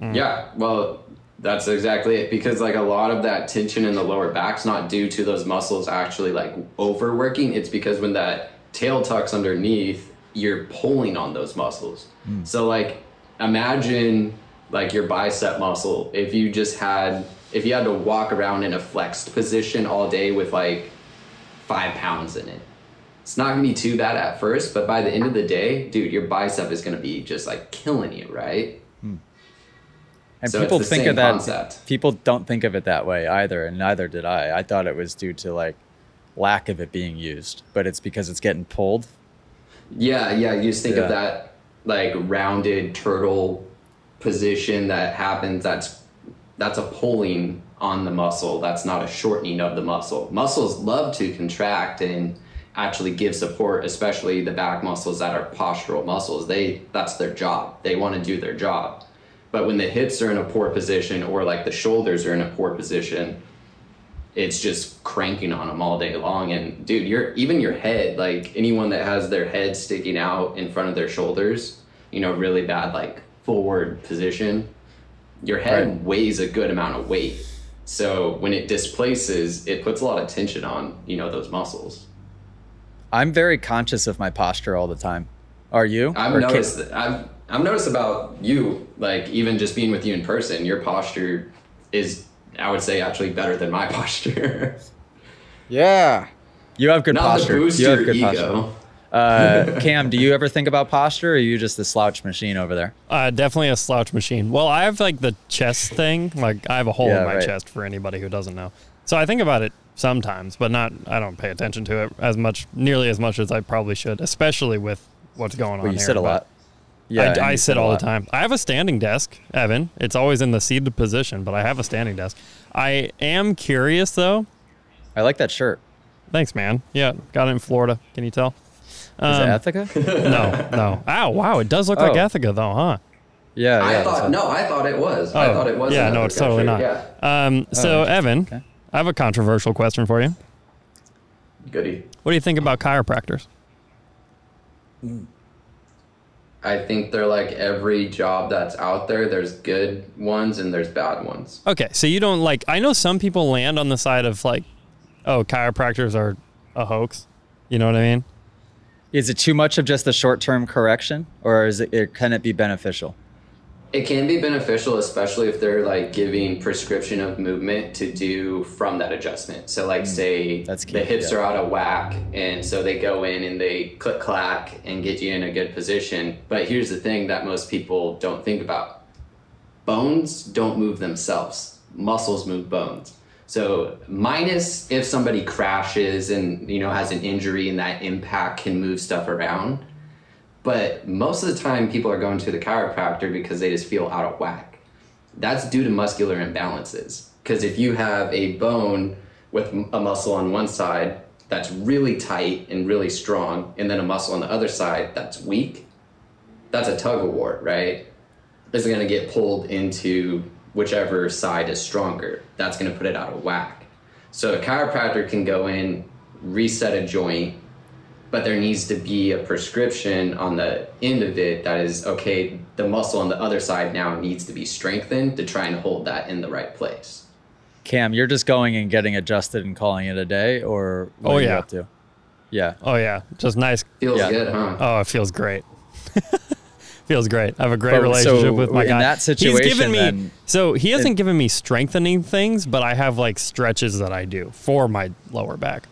Mm. Yeah. Well, that's exactly it. Because like a lot of that tension in the lower back's not due to those muscles actually like overworking. It's because when that tail tucks underneath, you're pulling on those muscles. Mm. So like imagine like your bicep muscle if you just had if you had to walk around in a flexed position all day with like five pounds in it it's not gonna be too bad at first but by the end of the day dude your bicep is gonna be just like killing you right hmm. and so people think of that concept. people don't think of it that way either and neither did i i thought it was due to like lack of it being used but it's because it's getting pulled yeah yeah you just think yeah. of that like rounded turtle position that happens that's that's a pulling on the muscle that's not a shortening of the muscle. Muscles love to contract and actually give support especially the back muscles that are postural muscles. They that's their job. They want to do their job. But when the hips are in a poor position or like the shoulders are in a poor position it's just cranking on them all day long and dude you're even your head like anyone that has their head sticking out in front of their shoulders you know really bad like forward position, your head right. weighs a good amount of weight. So when it displaces, it puts a lot of tension on, you know, those muscles. I'm very conscious of my posture all the time. Are you? I've or noticed can- I've I've noticed about you, like even just being with you in person, your posture is I would say actually better than my posture. yeah. You have good Not posture. To boost you have good ego. posture. Uh, Cam, do you ever think about posture, or are you just a slouch machine over there? Uh, definitely a slouch machine. Well, I have like the chest thing. Like I have a hole yeah, in my right. chest for anybody who doesn't know. So I think about it sometimes, but not. I don't pay attention to it as much, nearly as much as I probably should, especially with what's going well, on. You here. sit a lot. Yeah, I, I sit all the time. I have a standing desk, Evan. It's always in the seated position, but I have a standing desk. I am curious though. I like that shirt. Thanks, man. Yeah, got it in Florida. Can you tell? Um, Is it um, Ethika? no, no. Ow, wow, it does look oh. like Ethika though, huh? Yeah, I yeah. thought no, I thought it was. Oh, I thought it was. Yeah, no, it's totally not. Yeah. Um, so oh, Evan, okay. I have a controversial question for you. Goody. What do you think about chiropractors? I think they're like every job that's out there. There's good ones and there's bad ones. Okay, so you don't like. I know some people land on the side of like, oh, chiropractors are a hoax. You know what I mean? Is it too much of just a short term correction, or is it, it can it be beneficial? It can be beneficial, especially if they're like giving prescription of movement to do from that adjustment. So, like, mm, say That's the hips yeah. are out of whack, and so they go in and they click clack and get you in a good position. But here's the thing that most people don't think about bones don't move themselves, muscles move bones. So minus if somebody crashes and you know has an injury and that impact can move stuff around. But most of the time people are going to the chiropractor because they just feel out of whack. That's due to muscular imbalances. Because if you have a bone with a muscle on one side that's really tight and really strong, and then a muscle on the other side that's weak, that's a tug of war, right? It's going to get pulled into whichever side is stronger. That's going to put it out of whack. So a chiropractor can go in, reset a joint, but there needs to be a prescription on the end of it that is okay, the muscle on the other side now needs to be strengthened to try and hold that in the right place. Cam, you're just going and getting adjusted and calling it a day, or what oh, yeah. Yeah. Oh yeah, just nice. Feels yeah. good, huh? Oh, it feels great. feels great. I have a great but, relationship so with my in guy. that situation, He's given me then, so he hasn't it, given me strengthening things, but I have like stretches that I do for my lower back.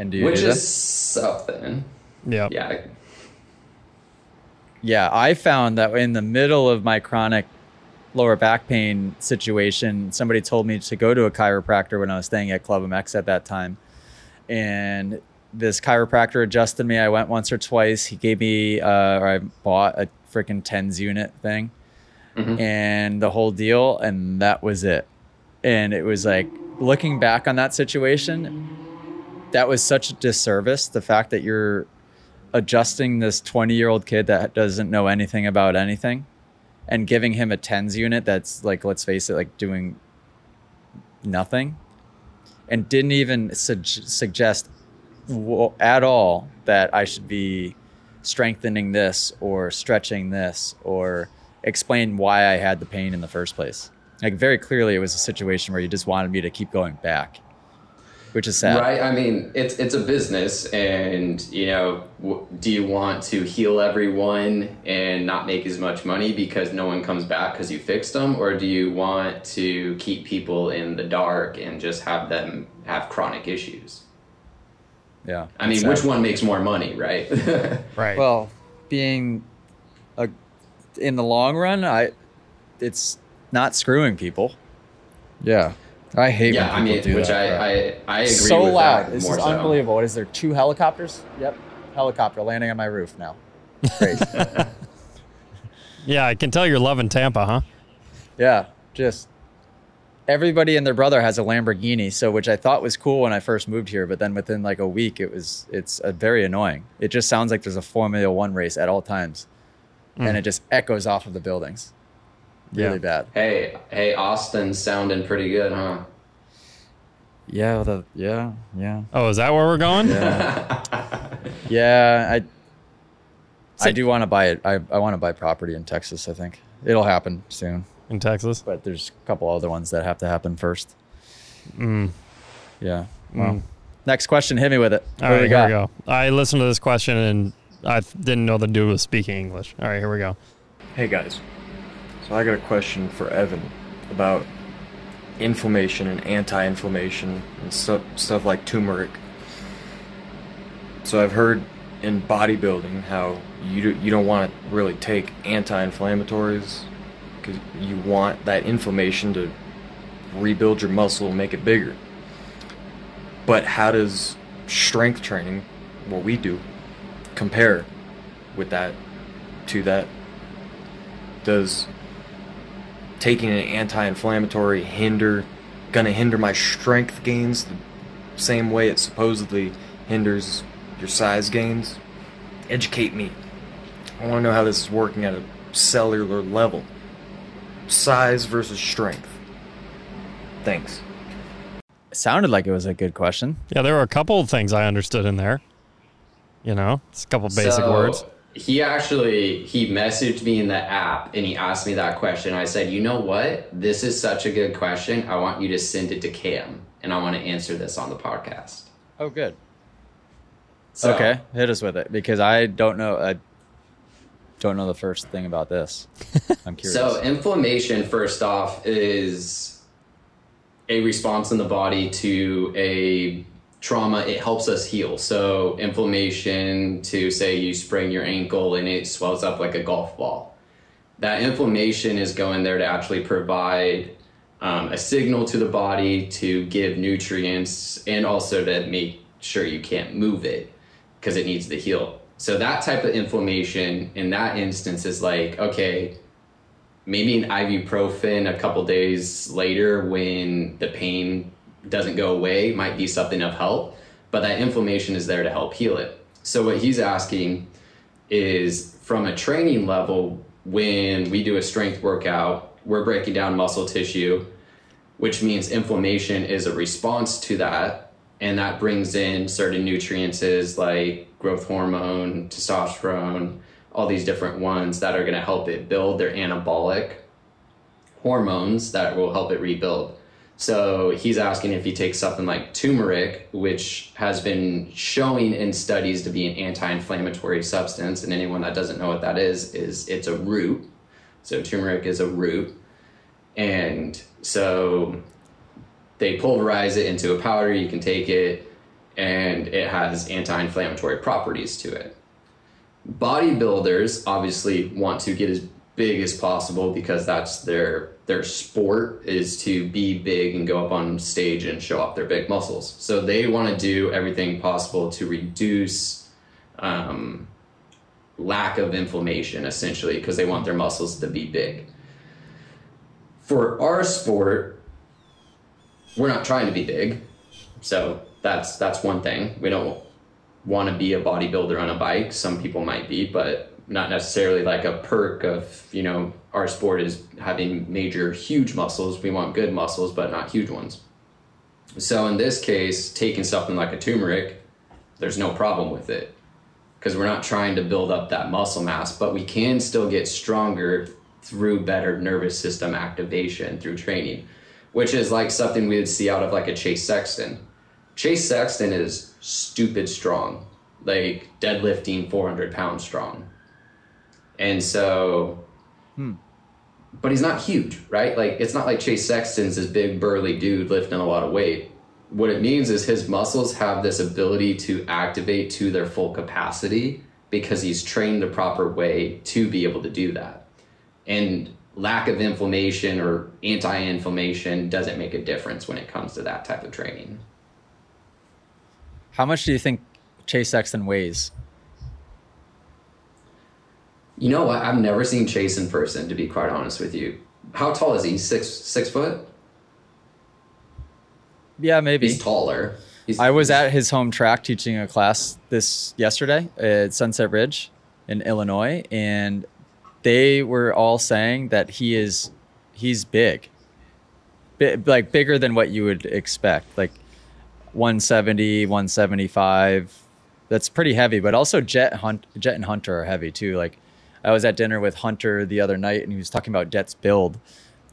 And do you which do is something. Yeah. Yeah. Yeah, I found that in the middle of my chronic lower back pain situation, somebody told me to go to a chiropractor when I was staying at Club MX at that time. And this chiropractor adjusted me. I went once or twice. He gave me, uh, or I bought a freaking TENS unit thing mm-hmm. and the whole deal. And that was it. And it was like looking back on that situation, that was such a disservice. The fact that you're adjusting this 20 year old kid that doesn't know anything about anything and giving him a TENS unit that's like, let's face it, like doing nothing and didn't even su- suggest at all that I should be strengthening this or stretching this or explain why I had the pain in the first place. Like very clearly, it was a situation where you just wanted me to keep going back, which is sad. Right. I mean, it's it's a business, and you know, w- do you want to heal everyone and not make as much money because no one comes back because you fixed them, or do you want to keep people in the dark and just have them have chronic issues? Yeah. I mean, which one makes more money, right? right. Well, being a in the long run, I it's not screwing people. Yeah. I hate it. yeah, I mean, which I, I, I agree so with loud. That this is so. unbelievable. What is there? Two helicopters? Yep, helicopter landing on my roof now. Great. yeah, I can tell you're loving Tampa, huh? Yeah, just everybody and their brother has a Lamborghini, so which I thought was cool when I first moved here, but then within like a week, it was it's uh, very annoying. It just sounds like there's a Formula One race at all times, mm. and it just echoes off of the buildings. Really yeah. bad. Hey, hey, Austin's sounding pretty good, huh? Yeah, the yeah, yeah. Oh, is that where we're going? Yeah, yeah. I I do want to buy it. I, I want to buy property in Texas. I think it'll happen soon in Texas. But there's a couple other ones that have to happen first. Mm. Yeah. Well, mm. next question. Hit me with it. All right, we here we go. I listened to this question and I didn't know the dude was speaking English. All right, here we go. Hey guys, so I got a question for Evan about inflammation and anti-inflammation and stuff stuff like turmeric. So I've heard in bodybuilding how you do, you don't want to really take anti-inflammatories because you want that inflammation to rebuild your muscle and make it bigger. But how does strength training, what we do, compare with that to that? Does taking an anti-inflammatory hinder gonna hinder my strength gains the same way it supposedly hinders your size gains? Educate me. I want to know how this is working at a cellular level size versus strength? Thanks. It sounded like it was a good question. Yeah, there were a couple of things I understood in there. You know, it's a couple basic so, words. He actually he messaged me in the app and he asked me that question. I said, "You know what? This is such a good question. I want you to send it to Cam and I want to answer this on the podcast." Oh, good. So, okay, hit us with it because I don't know. I don't know the first thing about this. I'm curious. so, inflammation, first off, is a response in the body to a trauma. It helps us heal. So, inflammation to say you sprain your ankle and it swells up like a golf ball. That inflammation is going there to actually provide um, a signal to the body to give nutrients and also to make sure you can't move it because it needs to heal. So that type of inflammation in that instance is like, okay, maybe an ibuprofen a couple days later when the pain doesn't go away might be something of help, but that inflammation is there to help heal it. So what he's asking is from a training level, when we do a strength workout, we're breaking down muscle tissue, which means inflammation is a response to that and that brings in certain nutrients like growth hormone, testosterone, all these different ones that are going to help it build their anabolic hormones that will help it rebuild. So he's asking if you take something like turmeric, which has been showing in studies to be an anti-inflammatory substance, and anyone that doesn't know what that is, is it's a root. So turmeric is a root. And so they pulverize it into a powder. You can take it, and it has anti inflammatory properties to it. Bodybuilders obviously want to get as big as possible because that's their their sport is to be big and go up on stage and show off their big muscles. So they want to do everything possible to reduce um, lack of inflammation essentially because they want their muscles to be big. For our sport, we're not trying to be big. So that's that's one thing. We don't want to be a bodybuilder on a bike. Some people might be, but not necessarily like a perk of, you know, our sport is having major huge muscles. We want good muscles, but not huge ones. So in this case, taking something like a turmeric, there's no problem with it because we're not trying to build up that muscle mass, but we can still get stronger through better nervous system activation through training, which is like something we would see out of like a Chase Sexton. Chase Sexton is stupid strong, like deadlifting 400 pounds strong. And so, hmm. but he's not huge, right? Like, it's not like Chase Sexton's this big burly dude lifting a lot of weight what it means is his muscles have this ability to activate to their full capacity because he's trained the proper way to be able to do that. And lack of inflammation or anti inflammation doesn't make a difference when it comes to that type of training. How much do you think Chase Sexton weighs? You know what? I've never seen Chase in person, to be quite honest with you. How tall is he? Six six foot? Yeah, maybe. He's taller. He's, I was at his home track teaching a class this yesterday at Sunset Ridge in Illinois, and they were all saying that he is he's big, like bigger than what you would expect, like 170, 175. That's pretty heavy, but also Jett Hunt, Jett and Hunter are heavy too. Like I was at dinner with Hunter the other night, and he was talking about Jett's build,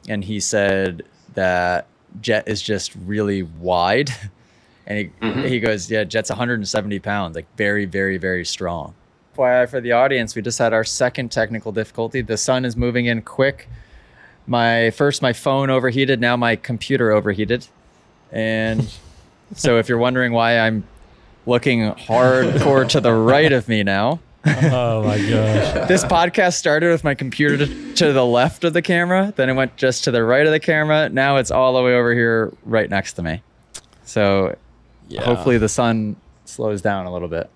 and he said that Jett is just really wide. And he, mm-hmm. he goes, Yeah, Jett's 170 pounds, like very, very, very strong. FYI for the audience, we just had our second technical difficulty. The sun is moving in quick. My first, my phone overheated. Now my computer overheated. And so if you're wondering why I'm looking hardcore to the right of me now, oh my gosh. This podcast started with my computer to, to, the left of the camera, then it went just to the right of the camera. Now it's all the way over here right next to me. So yeah. hopefully the sun slows down a little bit.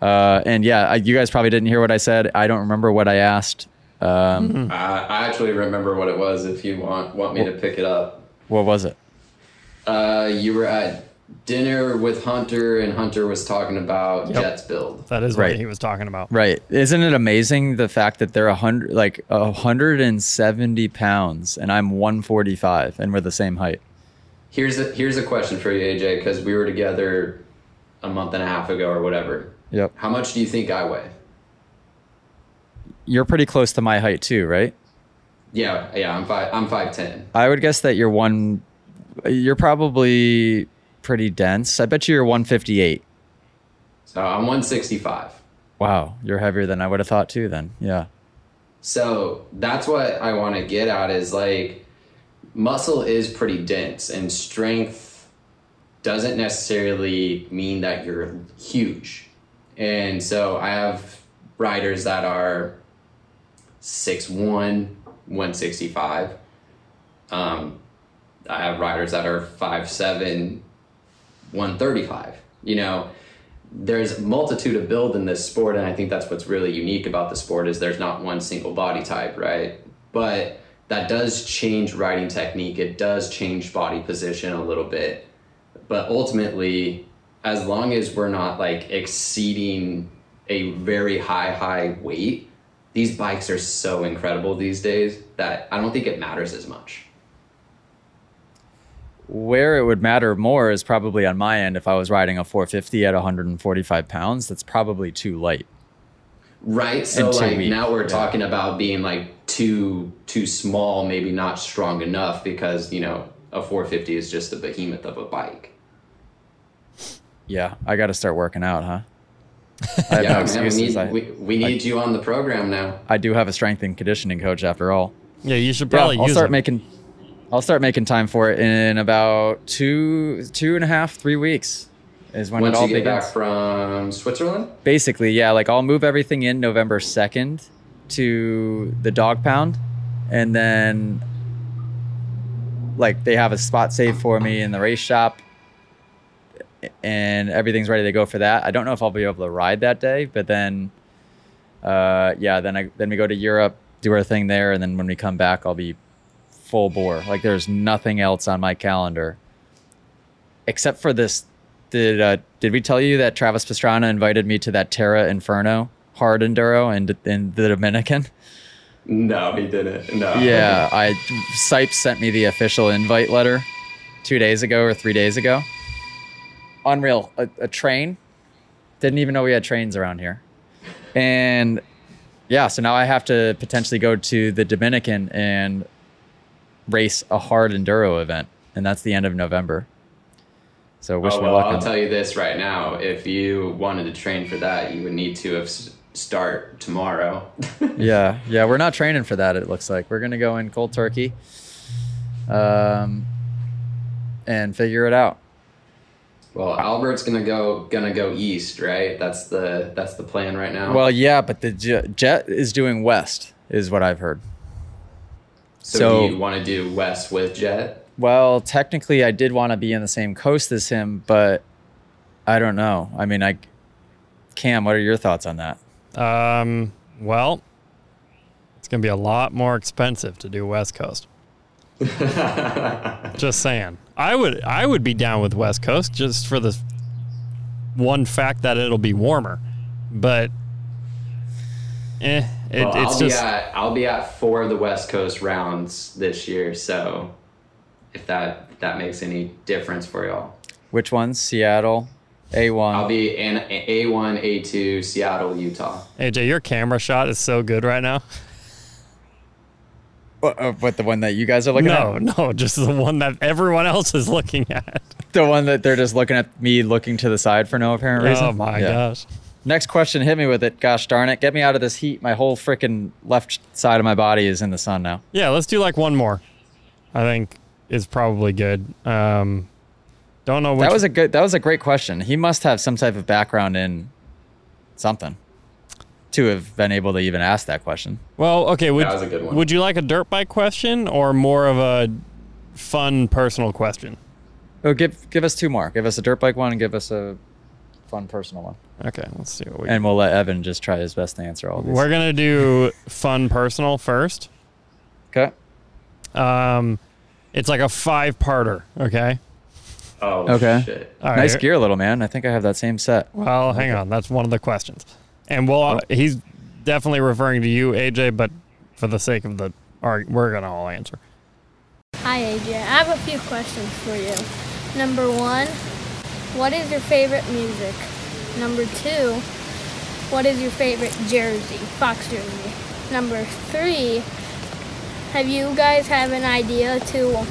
Uh, and yeah, I, you guys probably didn't hear what I said. I don't remember what I asked. Um, mm-hmm. I, I actually remember what it was. If you want want me to pick it up, what was it? Uh, you were at dinner with Hunter, and Hunter was talking about yep. Jett's build. That is right. what he was talking about. Right. Isn't it amazing the fact that they're a hundred, like a hundred and seventy pounds, and I'm one forty five, and we're the same height. Here's a here's a question for you, AJ, because we were together a month and a half ago or whatever. Yep. How much do you think I weigh? You're pretty close to my height too, right? Yeah, yeah. I'm five. I'm five ten. I would guess that you're one. You're probably pretty dense. I bet you you're 158. So I'm 165. Wow, you're heavier than I would have thought too. Then, yeah. So that's what I want to get at is like muscle is pretty dense, and strength doesn't necessarily mean that you're huge. And so I have riders that are 6'1, 165. Um, I have riders that are 5'7, 135. You know, there's multitude of build in this sport, and I think that's what's really unique about the sport is there's not one single body type, right? But that does change riding technique. It does change body position a little bit. But ultimately, as long as we're not like exceeding a very high, high weight, these bikes are so incredible these days that I don't think it matters as much. Where it would matter more is probably on my end if I was riding a 450 at 145 pounds. That's probably too light. Right. So like weak. now we're yeah. talking about being like too too small, maybe not strong enough because you know a 450 is just a behemoth of a bike. Yeah, I got to start working out, huh? yeah, no man, we need, I, we, we need I, you on the program now. I do have a strength and conditioning coach after all. Yeah, you should probably. Yeah, I'll start making I'll start making time for it in about two, two and a half, three weeks. Is when Once it all you get begins. back from Switzerland. Basically, yeah. Like I'll move everything in November second to the dog pound, and then like they have a spot saved for me in the race shop. and everything's ready to go for that. I don't know if I'll be able to ride that day, but then, uh, yeah, then I then we go to Europe, do our thing there, and then when we come back, I'll be full bore. Like there's nothing else on my calendar except for this. Did uh, did we tell you that Travis Pastrana invited me to that Terra Inferno hard enduro in in the Dominican? No, he didn't. No. Yeah, I Sipes sent me the official invite letter two days ago or three days ago. Unreal. A, a train. Didn't even know we had trains around here. And yeah, so now I have to potentially go to the Dominican and race a hard enduro event, and that's the end of November. So wish oh, well, me luck. I'll tell you this right now: if you wanted to train for that, you would need to have start tomorrow. yeah, yeah, we're not training for that. It looks like we're gonna go in cold turkey, um, and figure it out. Well, Albert's gonna go gonna go east, right? That's the that's the plan right now. Well, yeah, but the jet is doing west, is what I've heard. So, so do you want to do west with Jett? Well, technically, I did want to be in the same coast as him, but I don't know. I mean, I Cam, what are your thoughts on that? Um, well, it's gonna be a lot more expensive to do West Coast. just saying. I would I would be down with West Coast just for the one fact that it'll be warmer. But eh, it, well, it's I'll just be at, I'll be at four of the West Coast rounds this year, so if that if that makes any difference for y'all. Which ones? Seattle, A1. I'll be in A1, A2, Seattle, Utah. AJ, your camera shot is so good right now. What, uh, what the one that you guys are looking no, at? No, no, just the one that everyone else is looking at. The one that they're just looking at me looking to the side for no apparent reason. Oh my yeah. gosh. Next question, hit me with it. Gosh darn it, get me out of this heat. My whole freaking left side of my body is in the sun now. Yeah, let's do like one more. I think is probably good. Um, don't know. Which that was a good. That was a great question. He must have some type of background in something to have been able to even ask that question. Well, okay. Would, that was a good one. Would you like a dirt bike question or more of a fun personal question? Oh, give give us two more. Give us a dirt bike one and give us a fun personal one. Okay, let's see what we. And we'll let Evan just try his best to answer all these. We're gonna do fun personal first. Okay. Um, it's like a five-parter. Okay. Oh. Okay. Shit. nice gear, little man. I think I have that same set. Well, hang on. That's one of the questions, and we'll. Oh. He's definitely referring to you, AJ, but for the sake of the, we're gonna all answer. Hi, AJ. I have a few questions for you. Number one, what is your favorite music? Number two, what is your favorite jersey, Fox jersey? Number three, have you guys have an idea to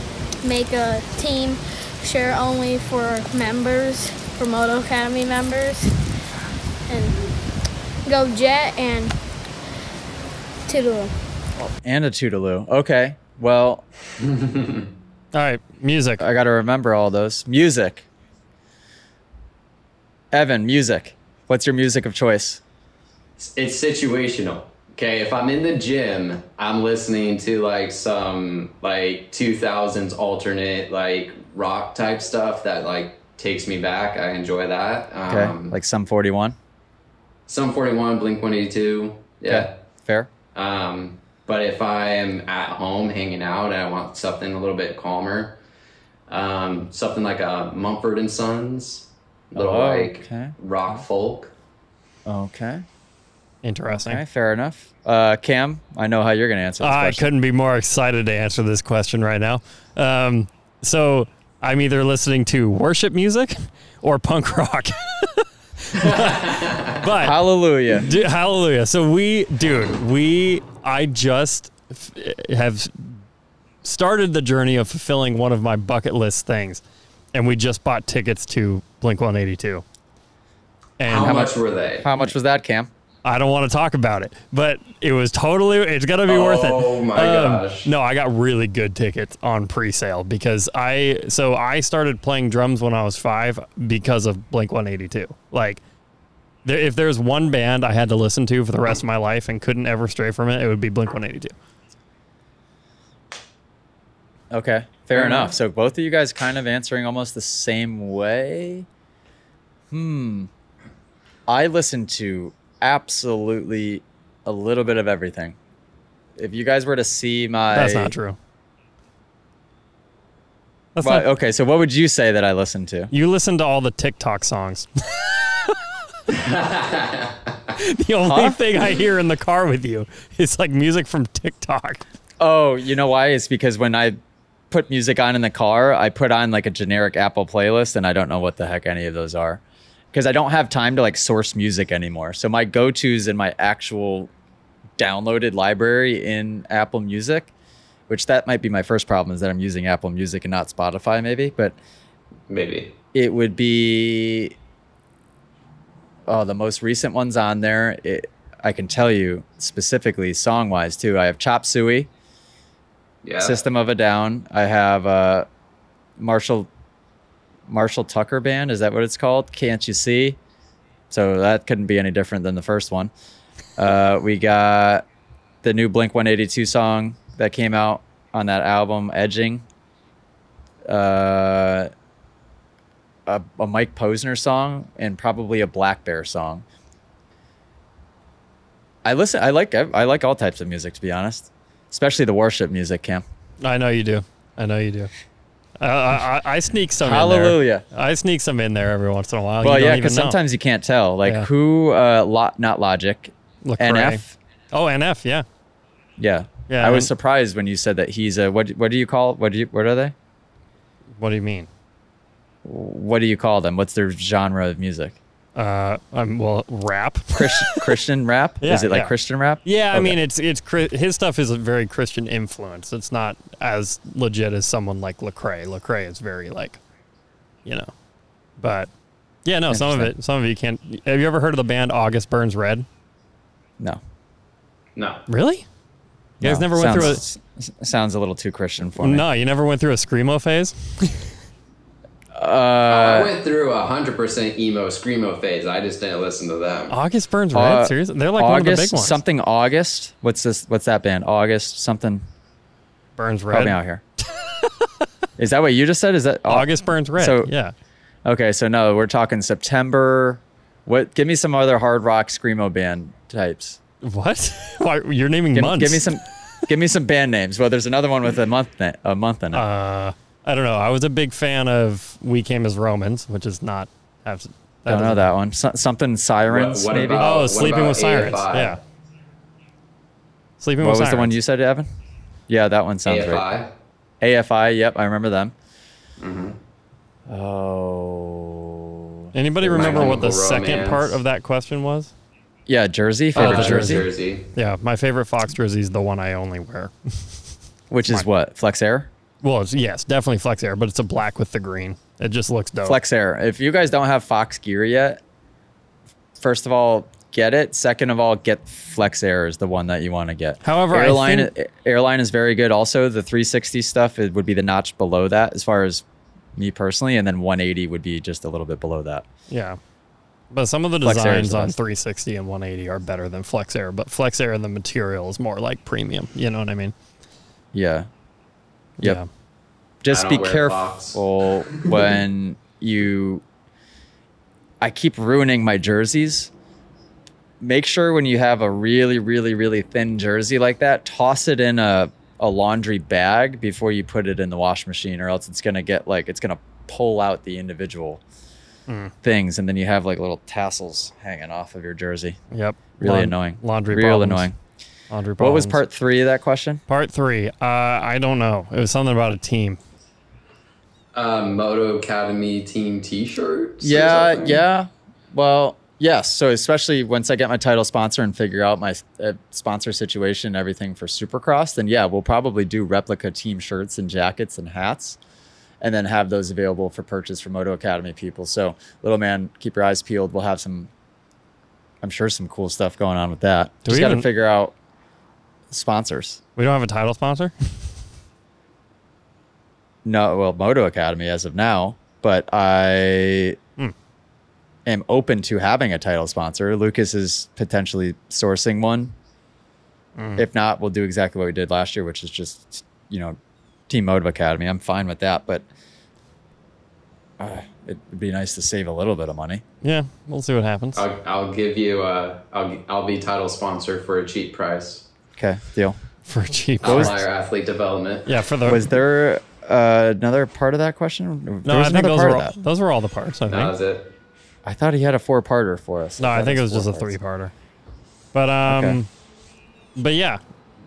make a team share only for members, for Moto Academy members? And go Jett and Toodaloo. And a Toodaloo. Okay. Well. all right. Music. I got to remember all those. Music. Evan, music. What's your music of choice? It's situational. Okay, if I'm in the gym, I'm listening to like some like 2000s alternate like rock type stuff that like takes me back. I enjoy that. Okay, um, like some 41. Sum 41, Blink 182. Yeah, okay. fair. Um, but if I am at home hanging out and I want something a little bit calmer, um, something like a Mumford and Sons little oh, like okay. rock folk. Okay. Interesting. Okay, fair enough. Uh, Cam, I know how you're going to answer this I question. couldn't be more excited to answer this question right now. Um, so I'm either listening to worship music or punk rock. but hallelujah, dude, hallelujah. So we, dude, we, I just f- have started the journey of fulfilling one of my bucket list things and we just bought tickets to Blink 182. And how, how much, much were they? How much was that, Cam? I don't want to talk about it, but it was totally. It's gonna be oh, worth it. Oh my um, gosh! No, I got really good tickets on pre-sale because I. So I started playing drums when I was five because of Blink 182. Like, there, if there's one band I had to listen to for the rest of my life and couldn't ever stray from it, it would be Blink 182. Okay, fair enough. So both of you guys kind of answering almost the same way. Hmm. I listen to absolutely a little bit of everything. If you guys were to see my That's not true. That's not... okay, so what would you say that I listen to? You listen to all the TikTok songs. the only huh? thing I hear in the car with you is like music from TikTok. Oh, you know why? It's because when I put music on in the car, I put on like a generic Apple playlist and I don't know what the heck any of those are. Because I don't have time to like source music anymore. So my go tos in my actual downloaded library in Apple Music, which that might be my first problem is that I'm using Apple Music and not Spotify, maybe. But maybe it would be oh, the most recent ones on there. It, I can tell you specifically song wise too. I have Chop Suey, yeah. System of a Down. I have uh, Marshall Marshall Tucker Band. Is that what it's called? Can't you see? So that couldn't be any different than the first one. Uh, we got the new Blink 182 song that came out on that album, Edging. Uh, a, a Mike Posner song and probably a blackbear song. I listen. I like. I like all types of music, to be honest, especially the worship music. Cam. I know you do. I know you do. Uh, I, I, sneak some. Hallelujah. In there. I sneak some in there every once in a while. Well, yeah, because sometimes you can't tell. Like yeah. who? Uh, lo- not Logic. NF. Oh, NF. Yeah. Yeah. Yeah. I was surprised when you said that he's a what? What do you call? What do you? What are they? What do you mean? what do you call them? What's their genre of music? Uh, um, well, rap. Christ, Christian rap? Yeah, Is it like yeah. Christian rap? Yeah, okay. I mean, it's it's his stuff is a very Christian influence. It's not as legit as someone like Lecrae. Lecrae is very like, you know, but yeah, no, some of it, some of you can't. Have you ever heard of the band August Burns Red? No. No. Really? You guys no. never went sounds, through a. Sounds a little too Christian for me. No, you never went through a screamo phase. Uh, I went through a hundred percent emo screamo phase. I just didn't listen to them. August Burns Red, uh, seriously, they're like August, one of the big ones. Something August. What's this? What's that band? August something. Burns Red. Help me out here. Is that what you just said? Is that August Burns Red? So yeah. Okay, so no, we're talking September. What? Give me some other hard rock screamo band types. What? Why, you're naming give, months. Give me some. give me some band names. Well, there's another one with a month. A month in it. Uh, I don't know. I was a big fan of We Came as Romans, which is not. Have, that don't know that one. So, something Sirens, what, what maybe. About, oh, Sleeping with Sirens. AFI? Yeah. Sleeping what with Sirens. What was the one you said, Evan? Yeah, that one sounds AFI. right. AFI. AFI. Yep, I remember them. Mm-hmm. Oh. Anybody remember what the romance. second part of that question was? Yeah, jersey. Favorite oh, jersey? jersey. Yeah, my favorite Fox jersey is the one I only wear. Which is what? Flex Air? Well, it's, yes, definitely Flex Air, but it's a black with the green. It just looks dope. Flex Air. If you guys don't have Fox gear yet, first of all, get it. Second of all, get Flex Air is the one that you want to get. However, airline think- airline is very good. Also, the 360 stuff it would be the notch below that as far as me personally, and then 180 would be just a little bit below that. Yeah. But some of the designs on 360 and 180 are better than Flex Air, but Flex Air and the material is more like premium. You know what I mean? Yeah. Yep. Yeah. Just be careful when you. I keep ruining my jerseys. Make sure when you have a really, really, really thin jersey like that, toss it in a, a laundry bag before you put it in the wash machine, or else it's gonna get like it's gonna pull out the individual mm. things, and then you have like little tassels hanging off of your jersey. Yep. Really La- annoying. Laundry. Real problems. annoying. Laundry What was part three of that question? Part three. Uh, I don't know. It was something about a team. Um, Moto Academy team T-shirts. Yeah, yeah. Well, yes. So especially once I get my title sponsor and figure out my uh, sponsor situation, and everything for Supercross, then yeah, we'll probably do replica team shirts and jackets and hats, and then have those available for purchase for Moto Academy people. So little man, keep your eyes peeled. We'll have some. I'm sure some cool stuff going on with that. Do Just got to figure out sponsors. We don't have a title sponsor. no, well, Moto Academy as of now, but I mm. am open to having a title sponsor. Lucas is potentially sourcing one. Mm. If not, we'll do exactly what we did last year, which is just you know, Team Moto Academy. I'm fine with that, but uh, it'd be nice to save a little bit of money. Yeah, we'll see what happens. I'll, I'll give you. A, I'll I'll be title sponsor for a cheap price. Okay, deal. For a cheap outlier athlete development. Yeah, for the was there uh, another part of that question? No, I think those were all, those were all the parts. I think. That was it. I thought he had a four parter for us. No, I, I think it was just parts. a three parter. But um, okay. but yeah,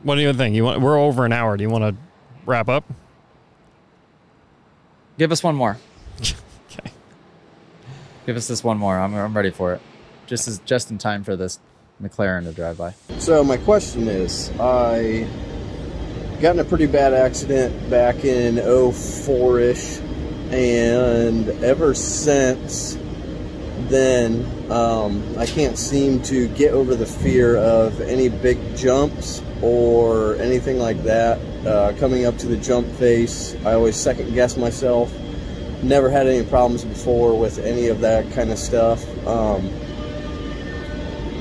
what do you think? You want? We're over an hour. Do you want to wrap up? Give us one more. okay. Give us this one more. I'm I'm ready for it. Just as just in time for this McLaren to drive by. So my question is, I got in a pretty bad accident back in 04ish, and ever since then, um, I can't seem to get over the fear of any big jumps or anything like that. Uh, coming up to the jump face, I always second guess myself. Never had any problems before with any of that kind of stuff. Um,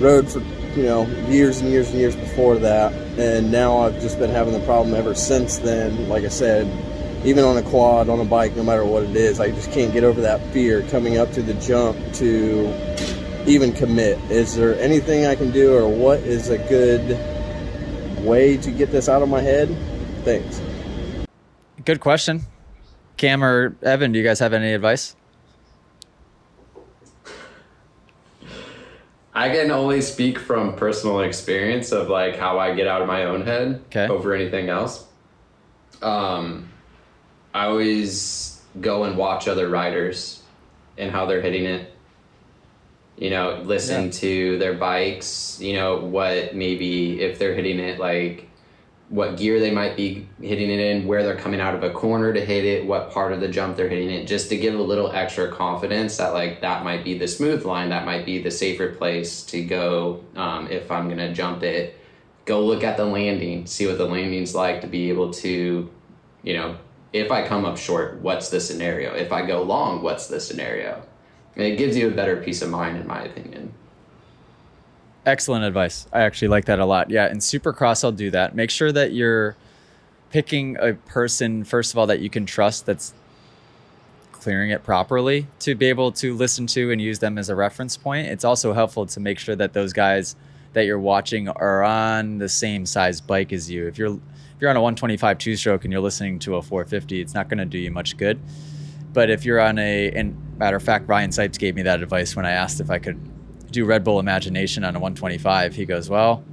rode for you know years and years and years before that, and now I've just been having the problem ever since then. Like I said, even on a quad, on a bike, no matter what it is, I just can't get over that fear coming up to the jump to even commit. Is there anything I can do, or what is a good way to get this out of my head? Thanks. Good question. Cam or Evan, do you guys have any advice? I can only speak from personal experience of like how I get out of my own head okay. over anything else. Um, I always go and watch other riders and how they're hitting it. You know, listen yeah. to their bikes. You know what maybe if they're hitting it like what gear they might be hitting it in, where they're coming out of a corner to hit it, what part of the jump they're hitting it, just to give a little extra confidence that like that might be the smooth line, that might be the safer place to go um, if I'm gonna jump it. Go look at the landing, see what the landing's like to be able to, you know, if I come up short, what's the scenario? If I go long, what's the scenario? And it gives you a better peace of mind, in my opinion. Excellent advice. I actually like that a lot. Yeah, in Supercross, I'll do that. Make sure that you're picking a person, first of all, that you can trust that's clearing it properly to be able to listen to and use them as a reference point. It's also helpful to make sure that those guys that you're watching are on the same size bike as you. If you're if you're on a 125 two stroke and you're listening to a 450, it's not going to do you much good. But if you're on a, and matter of fact, Ryan Sipes gave me that advice when I asked if I could do Red Bull Imagination on a 125. He goes, Well,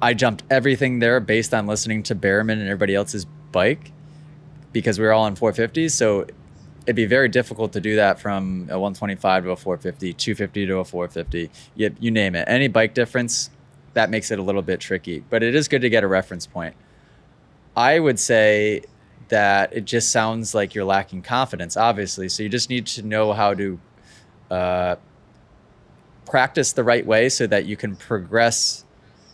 I jumped everything there based on listening to Bereman and everybody else's bike because we were all on 450s. So it'd be very difficult to do that from a 125 to a 450, 250 to a 450. You, you name it. Any bike difference, that makes it a little bit tricky. But it is good to get a reference point. I would say that it just sounds like you're lacking confidence, obviously. So you just need to know how to uh, practice the right way so that you can progress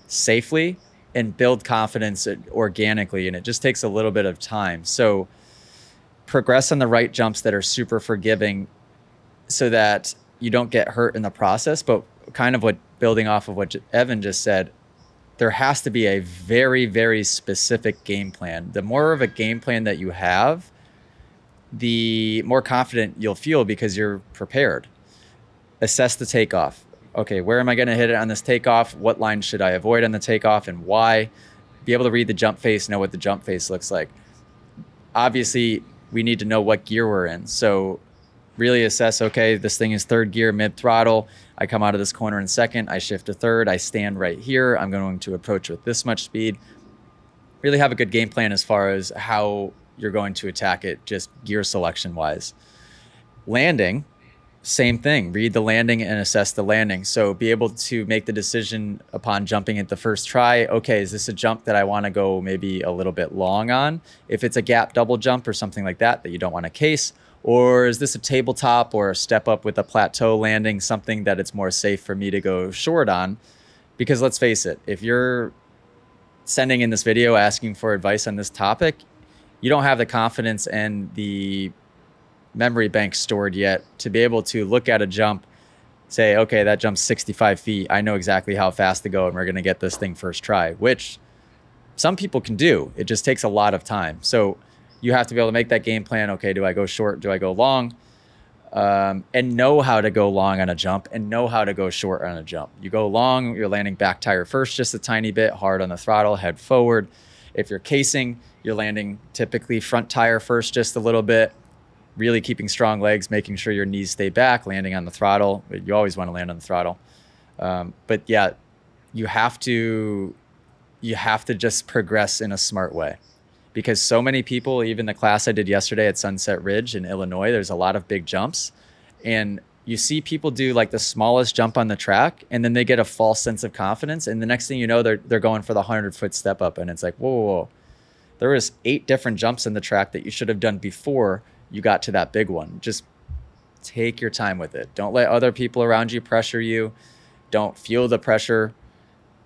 safely and build confidence organically. And it just takes a little bit of time. So progress on the right jumps that are super forgiving so that you don't get hurt in the process. But kind of what building off of what Evan just said, there has to be a very, very specific game plan. The more of a game plan that you have, the more confident you'll feel because you're prepared assess the takeoff. Okay, where am I going to hit it on this takeoff? What line should I avoid on the takeoff and why? Be able to read the jump face, know what the jump face looks like. Obviously, we need to know what gear we're in. So, really assess okay, this thing is third gear, mid throttle. I come out of this corner in second, I shift to third, I stand right here. I'm going to approach with this much speed. Really have a good game plan as far as how you're going to attack it, just gear selection wise. Landing, same thing read the landing and assess the landing. So be able to make the decision upon jumping at the first try okay is this a jump that i want to go maybe a little bit long on? If it's a gap double jump or something like that that you don't want to case or is this a tabletop or a step up with a plateau landing something that it's more safe for me to go short on? Because let's face it if you're sending in this video asking for advice on this topic you don't have the confidence and the memory bank stored yet to be able to look at a jump, say, okay, that jump's 65 feet. I know exactly how fast to go, and we're going to get this thing first try, which some people can do. It just takes a lot of time. So you have to be able to make that game plan. Okay, do I go short? Do I go long? Um, and know how to go long on a jump and know how to go short on a jump. You go long, you're landing back tire first just a tiny bit, hard on the throttle, head forward. If you're casing, you're landing typically front tire first just a little bit, really keeping strong legs, making sure your knees stay back, landing on the throttle. You always want to land on the throttle. Um, but yeah, you have to you have to just progress in a smart way because so many people, even the class I did yesterday at Sunset Ridge in Illinois, there's a lot of big jumps. And you see people do like the smallest jump on the track and then they get a false sense of confidence. And the next thing you know, they're, they're going for the 100 foot step up. And it's like, whoa, whoa, whoa. There was eight different jumps in the track that you should have done before you got to that big one. Just take your time with it. Don't let other people around you pressure you. Don't feel the pressure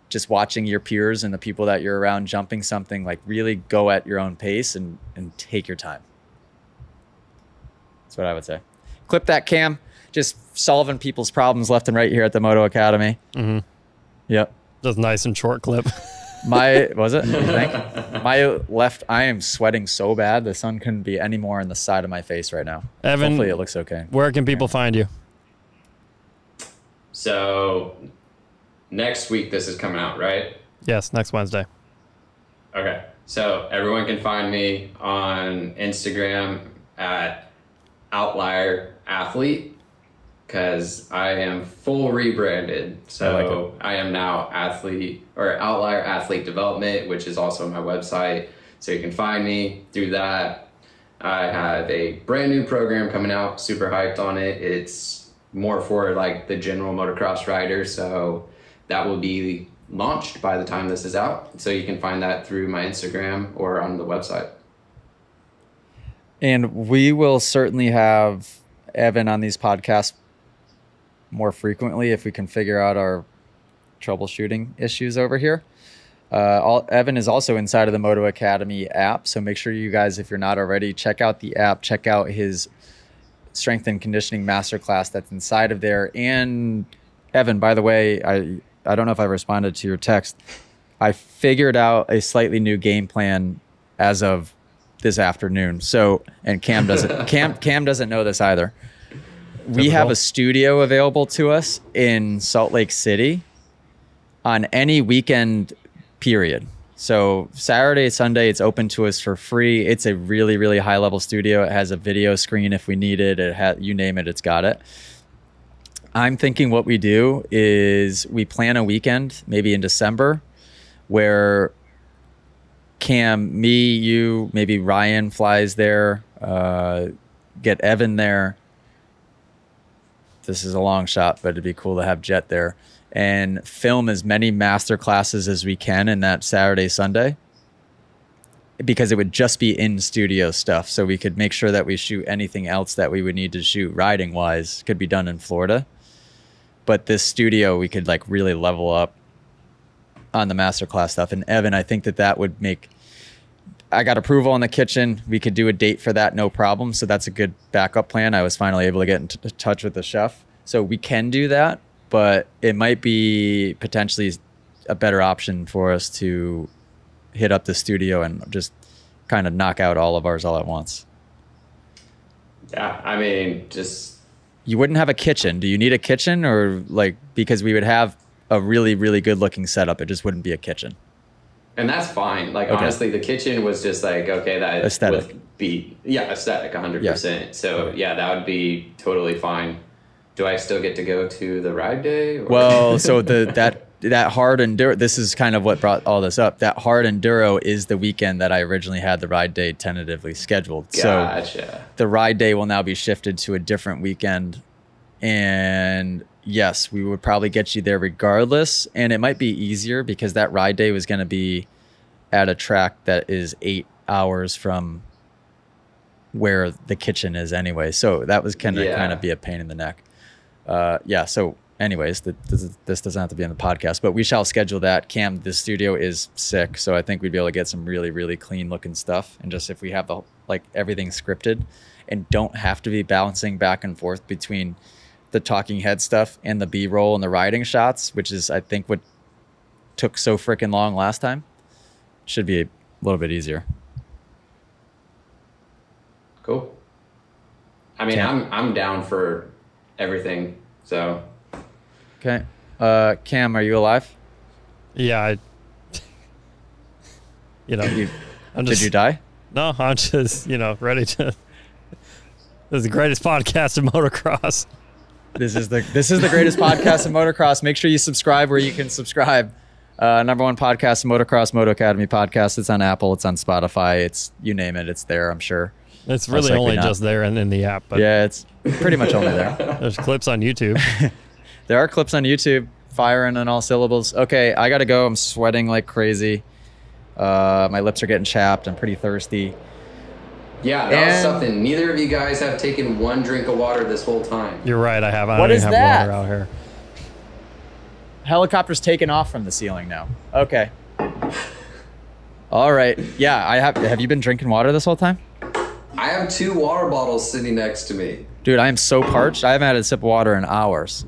just watching your peers and the people that you're around jumping something like really go at your own pace and and take your time that's what i would say clip that cam just solving people's problems left and right here at the moto academy mm-hmm. yep just nice and short clip my was it my left i am sweating so bad the sun couldn't be any more on the side of my face right now evan hopefully it looks okay where can people find you so next week this is coming out, right? Yes, next Wednesday. Okay. So everyone can find me on Instagram at Outlier Athlete because I am full rebranded. So I, like I, am now athlete or Outlier Athlete Development, which is also my website. So you can find me through that. I have a brand new program coming out, super hyped on it. It's more for like the general motocross rider. So that will be launched by the time this is out. So you can find that through my Instagram or on the website. And we will certainly have Evan on these podcasts more frequently if we can figure out our troubleshooting issues over here. Uh, all, Evan is also inside of the Moto Academy app, so make sure you guys, if you're not already, check out the app, check out his strength and conditioning masterclass that's inside of there. And Evan, by the way, I I don't know if I responded to your text. I figured out a slightly new game plan as of this afternoon. So, and Cam doesn't Cam Cam doesn't know this either. We have a studio available to us in Salt Lake City on any weekend period. So Saturday, Sunday, it's open to us for free. It's a really, really high level studio. It has a video screen if we need it. It has you name it, it's got it. I'm thinking what we do is we plan a weekend, maybe in December, where Cam, me, you, maybe Ryan flies there, uh, get Evan there. This is a long shot, but it'd be cool to have Jett there and film as many master classes as we can in that Saturday, Sunday because it would just be in studio stuff. So we could make sure that we shoot anything else that we would need to shoot riding wise could be done in Florida but this studio we could like really level up on the masterclass stuff. And Evan, I think that that would make. I got approval in the kitchen. We could do a date for that, no problem. So that's a good backup plan. I was finally able to get in t- touch with the chef, so we can do that. But it might be potentially a better option for us to hit up the studio and just kind of knock out all of ours all at once. Yeah, I mean, just you wouldn't have a kitchen. Do you need a kitchen or like because we would have a really really good looking setup, it just wouldn't be a kitchen. And that's fine. Like okay. honestly, the kitchen was just like okay, that aesthetic would be yeah aesthetic, hundred yeah. percent. So yeah, that would be totally fine. Do I still get to go to the ride day? Or? Well, so the that that hard enduro this is kind of what brought all this up that hard enduro is the weekend that i originally had the ride day tentatively scheduled gotcha. so the ride day will now be shifted to a different weekend and yes we would probably get you there regardless and it might be easier because that ride day was going to be at a track that is eight hours from where the kitchen is anyway so that was kind of yeah. kind of be a pain in the neck uh, yeah so anyways, the, this, this, doesn't have to be on the podcast, but we shall schedule that. Cam, the studio is sick, so I think we'd be able to get some really, really clean looking stuff. And just if we have the like everything scripted, and don't have to be balancing back and forth between the talking head stuff and the B roll and the riding shots, which is I think what took so freaking long last time, should be a little bit easier. Cool. I mean, Cam. I'm I'm down for everything. So. Okay. Uh, Cam, are you alive? Yeah. I, you know, you, I'm just, did you die? No, I'm just you know ready to. This is the greatest podcast in motocross. This is the this is the greatest podcast in motocross. Make sure you subscribe where you can subscribe. Uh, number one podcast, Motocross Moto Academy podcast. It's on Apple. It's on Spotify. It's you name it. It's there. I'm sure. It's really only just there and in the app. But yeah, it's pretty much only there. There's clips on YouTube. there are clips on YouTube. Firing on all syllables. Okay, I gotta go. I'm sweating like crazy. Uh, my lips are getting chapped. I'm pretty thirsty. Yeah, that and was something. Neither of you guys have taken one drink of water this whole time. You're right. I have. I what don't is even have that? water out here. Helicopter's taken off from the ceiling now. Okay. All right. Yeah, I have. Have you been drinking water this whole time? I have two water bottles sitting next to me. Dude, I am so parched. I haven't had a sip of water in hours.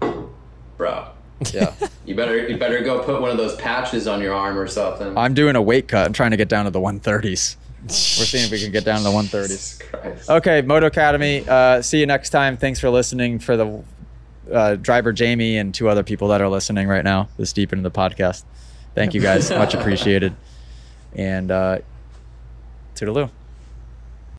Bro. Yeah. you better you better go put one of those patches on your arm or something. I'm doing a weight cut. I'm trying to get down to the 130s. We're seeing if we can get down to the 130s. Okay, Moto Academy. Uh, see you next time. Thanks for listening for the uh, driver Jamie and two other people that are listening right now this deep into the podcast. Thank you guys. Much appreciated. And uh, toodaloo.